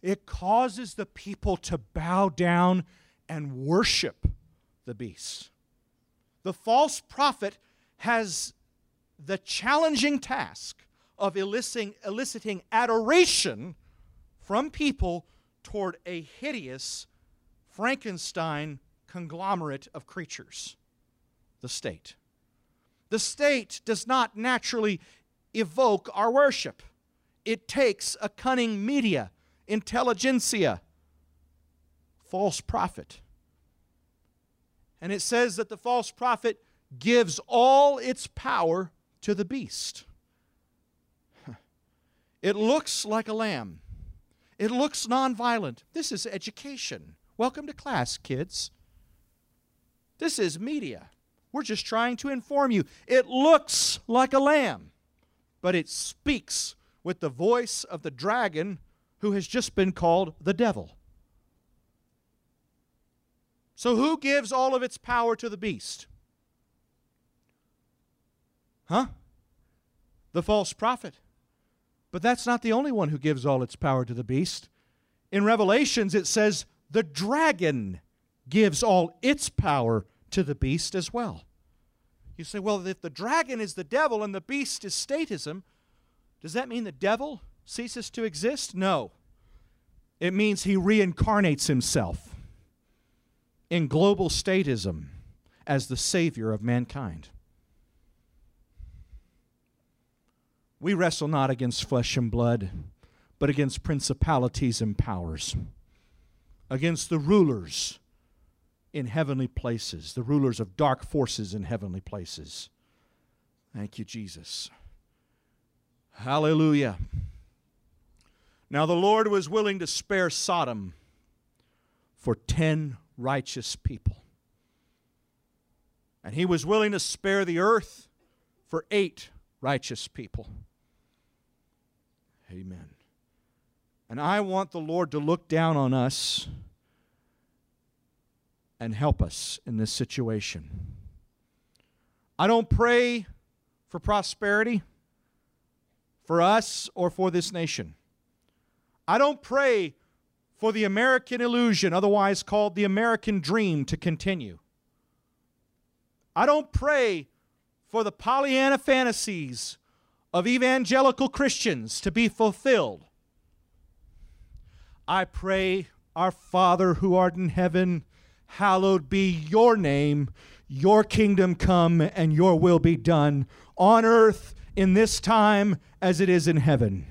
It causes the people to bow down and worship the beast. The false prophet has the challenging task of eliciting, eliciting adoration from people toward a hideous Frankenstein conglomerate of creatures the state. The state does not naturally evoke our worship, it takes a cunning media, intelligentsia, false prophet. And it says that the false prophet gives all its power to the beast. It looks like a lamb. It looks nonviolent. This is education. Welcome to class, kids. This is media. We're just trying to inform you. It looks like a lamb, but it speaks with the voice of the dragon who has just been called the devil. So, who gives all of its power to the beast? Huh? The false prophet. But that's not the only one who gives all its power to the beast. In Revelations, it says the dragon gives all its power to the beast as well. You say, well, if the dragon is the devil and the beast is statism, does that mean the devil ceases to exist? No. It means he reincarnates himself in global statism as the savior of mankind. We wrestle not against flesh and blood, but against principalities and powers, against the rulers in heavenly places, the rulers of dark forces in heavenly places. Thank you, Jesus. Hallelujah. Now, the Lord was willing to spare Sodom for 10 righteous people. And he was willing to spare the earth for eight righteous people. Amen. And I want the Lord to look down on us and help us in this situation. I don't pray for prosperity for us or for this nation. I don't pray for the American illusion, otherwise called the American dream, to continue. I don't pray for the Pollyanna fantasies of evangelical Christians to be fulfilled. I pray, Our Father who art in heaven, hallowed be your name, your kingdom come, and your will be done on earth in this time as it is in heaven.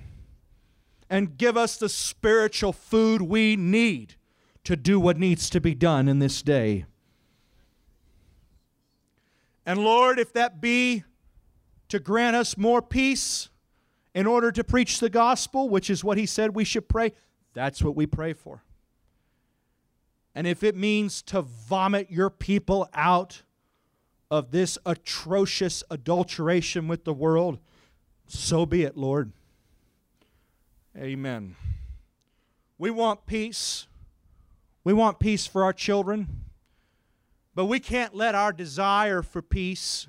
And give us the spiritual food we need to do what needs to be done in this day. And Lord, if that be to grant us more peace in order to preach the gospel, which is what he said we should pray, that's what we pray for. And if it means to vomit your people out of this atrocious adulteration with the world, so be it, Lord. Amen. We want peace. We want peace for our children. But we can't let our desire for peace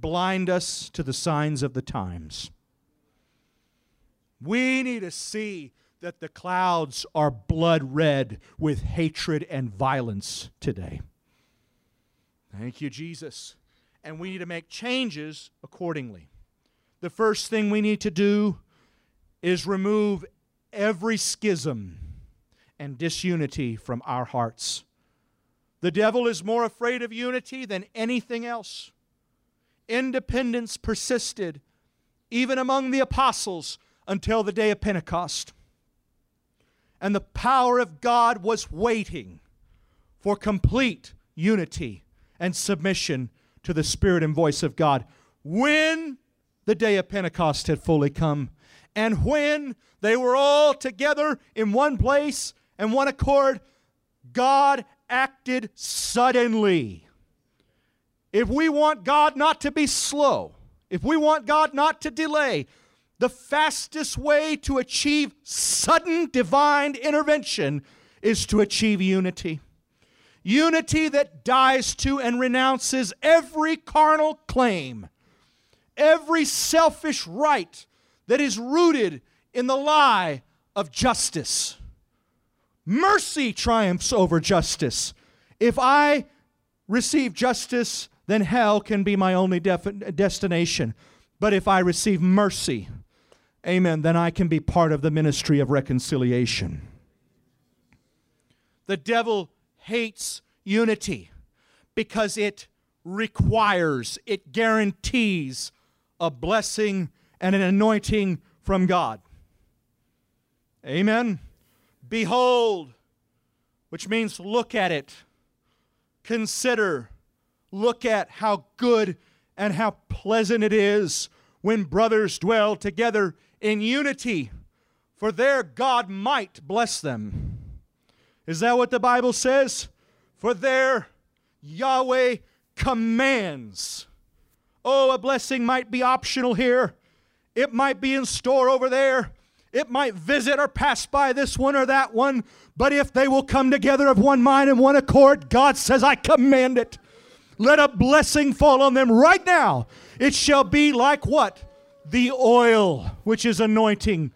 blind us to the signs of the times. We need to see that the clouds are blood red with hatred and violence today. Thank you, Jesus. And we need to make changes accordingly. The first thing we need to do is remove every schism and disunity from our hearts. The devil is more afraid of unity than anything else. Independence persisted even among the apostles until the day of Pentecost. And the power of God was waiting for complete unity and submission to the Spirit and voice of God. When the day of Pentecost had fully come, and when they were all together in one place and one accord, God acted suddenly. If we want God not to be slow, if we want God not to delay, the fastest way to achieve sudden divine intervention is to achieve unity. Unity that dies to and renounces every carnal claim, every selfish right that is rooted in the lie of justice. Mercy triumphs over justice. If I receive justice, then hell can be my only def- destination. But if I receive mercy, amen, then I can be part of the ministry of reconciliation. The devil hates unity because it requires, it guarantees a blessing and an anointing from God. Amen. Behold, which means look at it, consider, look at how good and how pleasant it is when brothers dwell together in unity, for there God might bless them. Is that what the Bible says? For there Yahweh commands. Oh, a blessing might be optional here. It might be in store over there. It might visit or pass by this one or that one. But if they will come together of one mind and one accord, God says, I command it. Let a blessing fall on them right now. It shall be like what? The oil, which is anointing,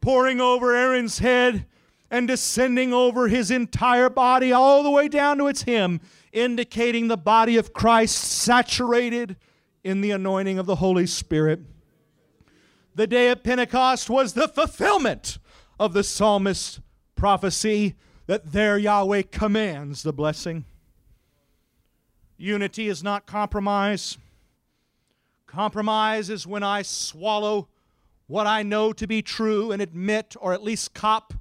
pouring over Aaron's head and descending over his entire body, all the way down to its hem, indicating the body of Christ saturated in the anointing of the Holy Spirit. The day of Pentecost was the fulfillment of the psalmist's prophecy that there Yahweh commands the blessing. Unity is not compromise. Compromise is when I swallow what I know to be true and admit, or at least cop,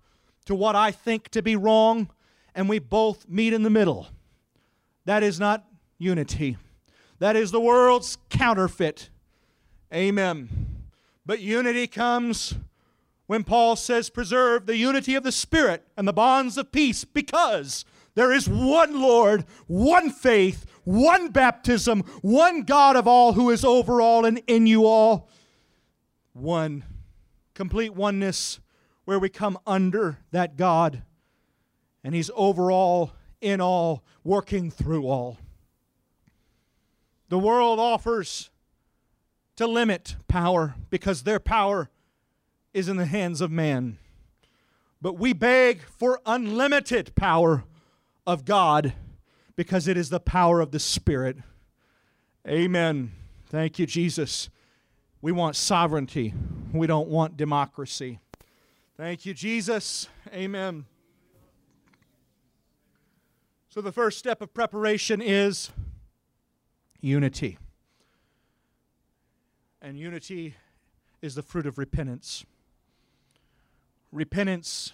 to what I think to be wrong, and we both meet in the middle. That is not unity. That is the world's counterfeit. Amen. But unity comes when Paul says, Preserve the unity of the Spirit and the bonds of peace, because there is one Lord, one faith, one baptism, one God of all who is over all and in you all. One complete oneness where we come under that God and He's over all, in all, working through all. The world offers to limit power because their power is in the hands of man. But we beg for unlimited power of God because it is the power of the Spirit. Amen. Thank you, Jesus. We want sovereignty, we don't want democracy. Thank you, Jesus. Amen. So, the first step of preparation is unity. And unity is the fruit of repentance. Repentance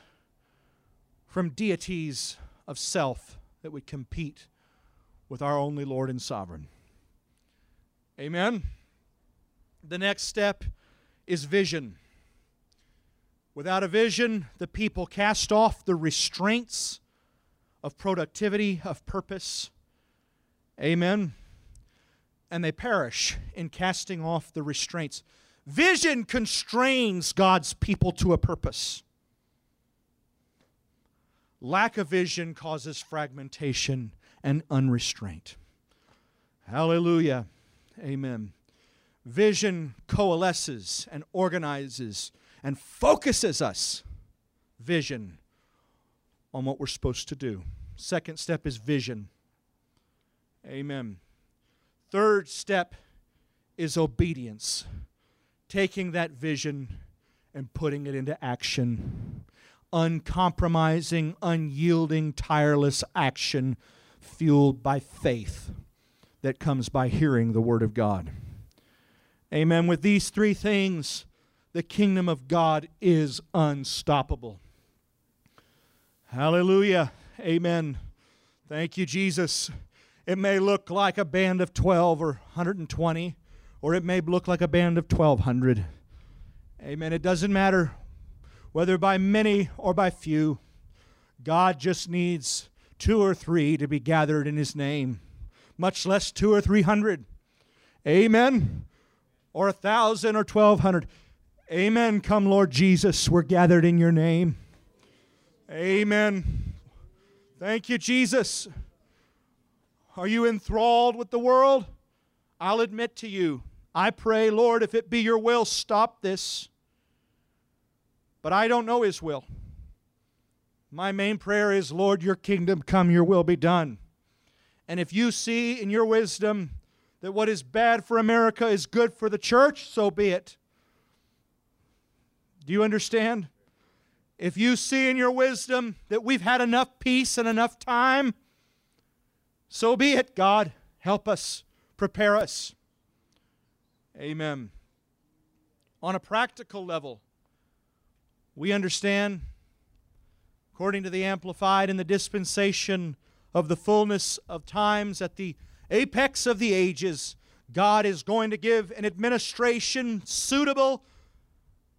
from deities of self that would compete with our only Lord and Sovereign. Amen. The next step is vision. Without a vision, the people cast off the restraints of productivity, of purpose. Amen. And they perish in casting off the restraints. Vision constrains God's people to a purpose. Lack of vision causes fragmentation and unrestraint. Hallelujah. Amen. Vision coalesces and organizes and focuses us, vision, on what we're supposed to do. Second step is vision. Amen. Third step is obedience, taking that vision and putting it into action. Uncompromising, unyielding, tireless action fueled by faith that comes by hearing the Word of God. Amen. With these three things, the kingdom of God is unstoppable. Hallelujah. Amen. Thank you, Jesus. It may look like a band of 12 or 120, or it may look like a band of 1,200. Amen. It doesn't matter whether by many or by few. God just needs two or three to be gathered in His name, much less two or three hundred. Amen. Or a thousand or twelve hundred. Amen. Come, Lord Jesus. We're gathered in your name. Amen. Thank you, Jesus. Are you enthralled with the world? I'll admit to you, I pray, Lord, if it be your will, stop this. But I don't know his will. My main prayer is, Lord, your kingdom come, your will be done. And if you see in your wisdom that what is bad for America is good for the church, so be it. Do you understand? If you see in your wisdom that we've had enough peace and enough time, so be it, God. Help us, prepare us. Amen. On a practical level, we understand, according to the Amplified, in the dispensation of the fullness of times, at the apex of the ages, God is going to give an administration suitable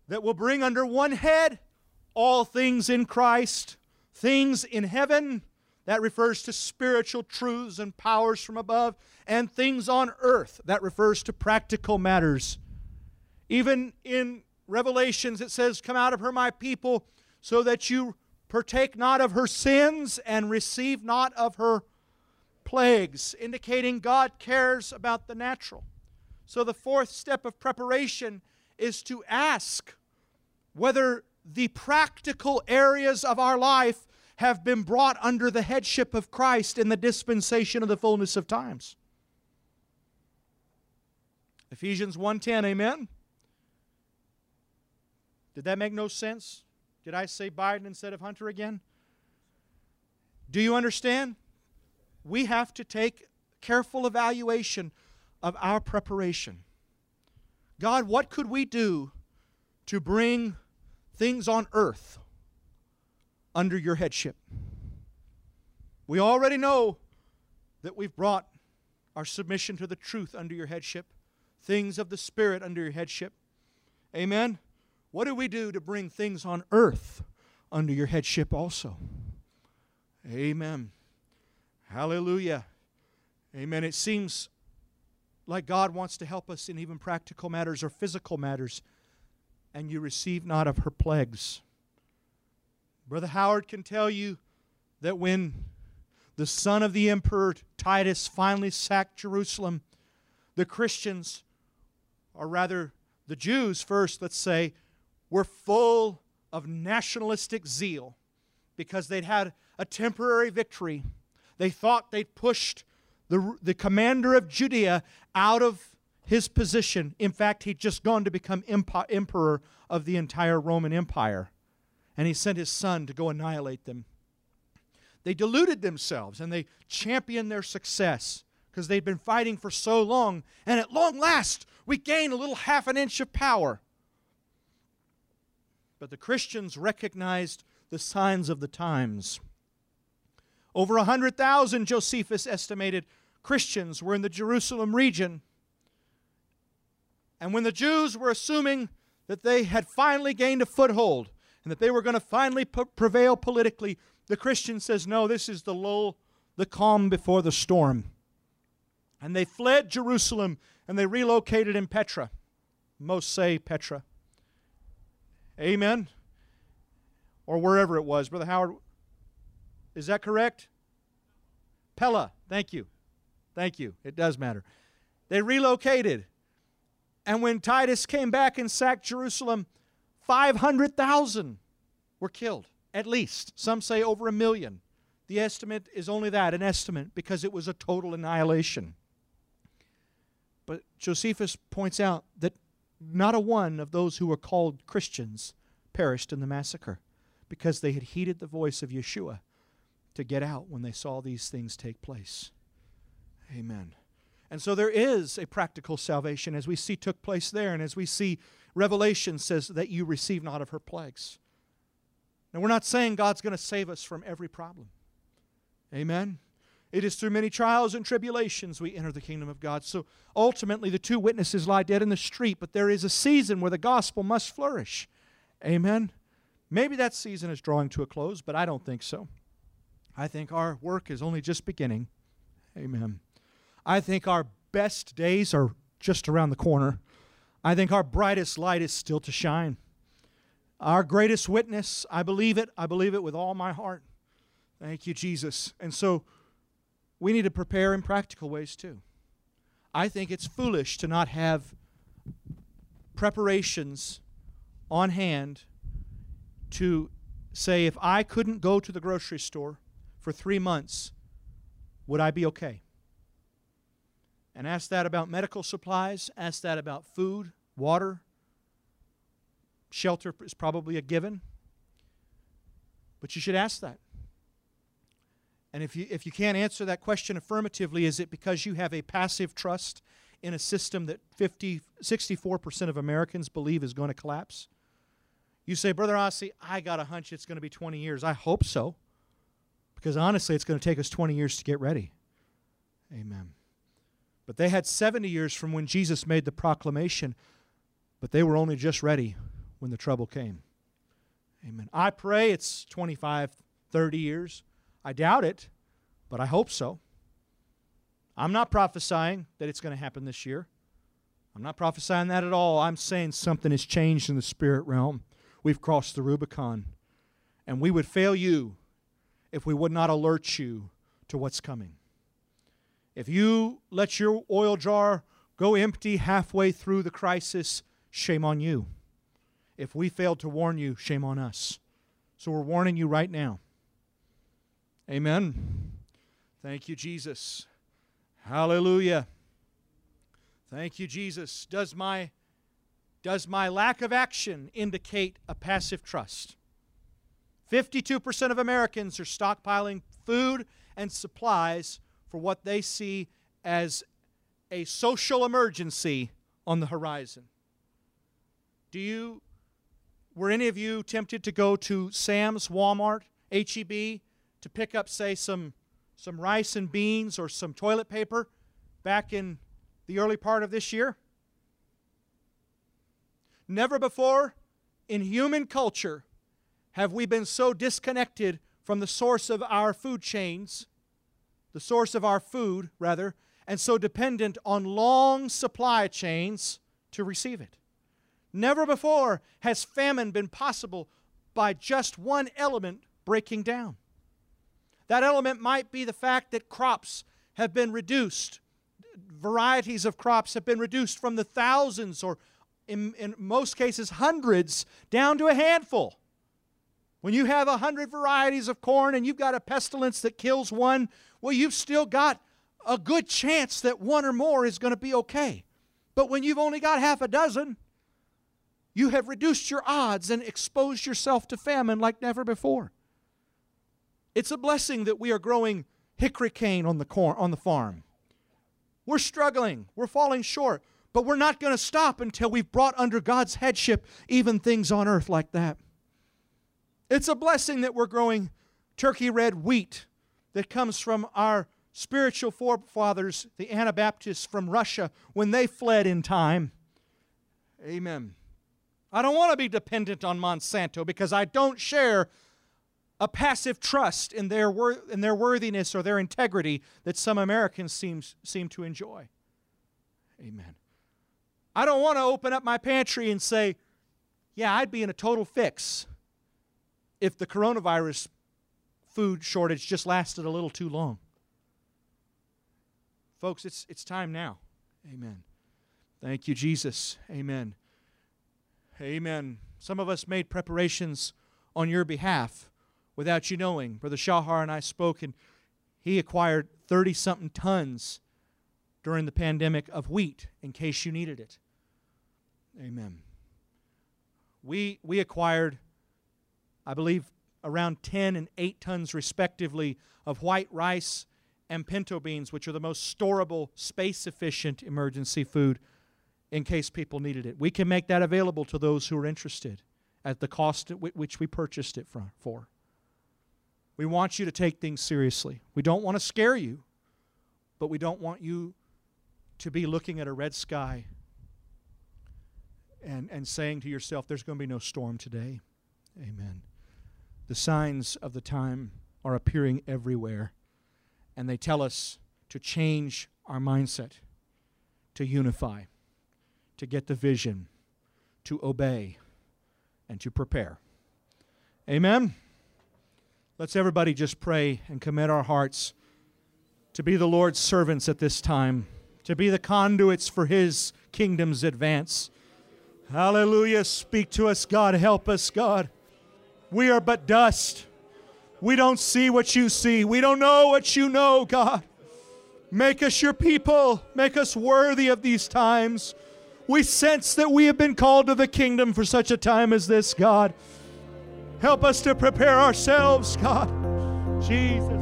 that will bring under one head all things in Christ, things in heaven, that refers to spiritual truths and powers from above, and things on earth, that refers to practical matters. Even in Revelations, it says, Come out of her, my people, so that you partake not of her sins and receive not of her plagues, indicating God cares about the natural. So the fourth step of preparation is to ask whether the practical areas of our life have been brought under the headship of Christ in the dispensation of the fullness of times. Ephesians 1:10, amen. Did that make no sense? Did I say Biden instead of Hunter again? Do you understand? We have to take careful evaluation of our preparation. God, what could we do to bring things on earth under your headship. We already know that we've brought our submission to the truth under your headship, things of the Spirit under your headship. Amen. What do we do to bring things on earth under your headship also? Amen. Hallelujah. Amen. It seems like God wants to help us in even practical matters or physical matters and you receive not of her plagues. Brother Howard can tell you that when the son of the emperor Titus finally sacked Jerusalem, the Christians, or rather the Jews first, let's say, were full of nationalistic zeal because they'd had a temporary victory. They thought they'd pushed the, the commander of Judea out of his position. In fact, he'd just gone to become emperor of the entire Roman Empire, and he sent his son to go annihilate them. They deluded themselves and they championed their success because they'd been fighting for so long, and at long last, we gain a little half an inch of power. But the Christians recognized the signs of the times. Over a 100,000, Josephus estimated, Christians were in the Jerusalem region and when the Jews were assuming that they had finally gained a foothold and that they were going to finally prevail politically, the Christian says, No, this is the lull, the calm before the storm. And they fled Jerusalem and they relocated in Petra. Most say Petra. Amen. Or wherever it was. Brother Howard, is that correct? Pella. Thank you. Thank you. It does matter. They relocated. And when Titus came back and sacked Jerusalem, 500,000 were killed, at least. Some say over a million. The estimate is only that, an estimate, because it was a total annihilation. But Josephus points out that not a one of those who were called Christians perished in the massacre because they had heeded the voice of Yeshua to get out when they saw these things take place. Amen. And so there is a practical salvation as we see took place there, and as we see Revelation says that you receive not of her plagues. Now, we're not saying God's going to save us from every problem. Amen. It is through many trials and tribulations we enter the kingdom of God. So ultimately, the two witnesses lie dead in the street, but there is a season where the gospel must flourish. Amen. Maybe that season is drawing to a close, but I don't think so. I think our work is only just beginning. Amen. I think our best days are just around the corner. I think our brightest light is still to shine. Our greatest witness, I believe it. I believe it with all my heart. Thank you, Jesus. And so we need to prepare in practical ways too. I think it's foolish to not have preparations on hand to say, if I couldn't go to the grocery store for three months, would I be okay? And ask that about medical supplies, ask that about food, water. Shelter is probably a given. But you should ask that. And if you, if you can't answer that question affirmatively, is it because you have a passive trust in a system that 50, 64% of Americans believe is going to collapse? You say, Brother Asi, I got a hunch it's going to be 20 years. I hope so. Because honestly, it's going to take us 20 years to get ready. Amen. But they had 70 years from when Jesus made the proclamation, but they were only just ready when the trouble came. Amen. I pray it's 25, 30 years. I doubt it, but I hope so. I'm not prophesying that it's going to happen this year. I'm not prophesying that at all. I'm saying something has changed in the spirit realm. We've crossed the Rubicon. And we would fail you if we would not alert you to what's coming. If you let your oil jar go empty halfway through the crisis, shame on you. If we failed to warn you, shame on us. So we're warning you right now. Amen. Thank you, Jesus. Hallelujah. Thank you, Jesus. Does my, does my lack of action indicate a passive trust? 52% of Americans are stockpiling food and supplies for what they see as a social emergency on the horizon. Do you were any of you tempted to go to Sam's, Walmart, HEB to pick up, say, some, some rice and beans or some toilet paper back in the early part of this year? Never before in human culture have we been so disconnected from the source of our food chains, the source of our food, rather, and so dependent on long supply chains to receive it. Never before has famine been possible by just one element breaking down. That element might be the fact that crops have been reduced. Varieties of crops have been reduced from the thousands, or in, in most cases, hundreds, down to a handful. When you have a hundred varieties of corn and you've got a pestilence that kills one, well, you've still got a good chance that one or more is going to be okay. But when you've only got half a dozen, you have reduced your odds and exposed yourself to famine like never before. It's a blessing that we are growing Hickory King on the corn on the farm. We're struggling, we're falling short, but we're not going to stop until we've brought under God's headship even things on earth like that. It's a blessing that we're growing turkey red wheat that comes from our spiritual forefathers, the Anabaptists from Russia, when they fled in time. Amen. I don't want to be dependent on Monsanto because I don't share a passive trust in their, wor- in their worthiness or their integrity that some Americans seem, seem to enjoy. Amen. I don't want to open up my pantry and say, yeah, I'd be in a total fix if the coronavirus food shortage just lasted a little too long. Folks, it's, it's time now. Amen. Thank you, Jesus. Amen. Amen. Some of us made preparations on your behalf without you knowing. Brother Shahar and I spoke, and he acquired 30 something tons during the pandemic of wheat in case you needed it. Amen. We, we acquired, I believe, around 10 and 8 tons, respectively, of white rice and pinto beans, which are the most storable, space efficient emergency food in case people needed it. We can make that available to those who are interested at the cost at which we purchased it for. We want you to take things seriously. We don't want to scare you, but we don't want you to be looking at a red sky and, and saying to yourself, there's going to be no storm today. Amen. The signs of the time are appearing everywhere, and they tell us to change our mindset, to unify, to get the vision, to obey, and to prepare. Amen. Let's everybody just pray and commit our hearts to be the Lord's servants at this time, to be the conduits for His kingdom's advance. Hallelujah. Speak to us, God. Help us, God. We are but dust. We don't see what you see. We don't know what you know, God. Make us your people. Make us worthy of these times. We sense that we have been called to the kingdom for such a time as this, God. Help us to prepare ourselves, God. Jesus.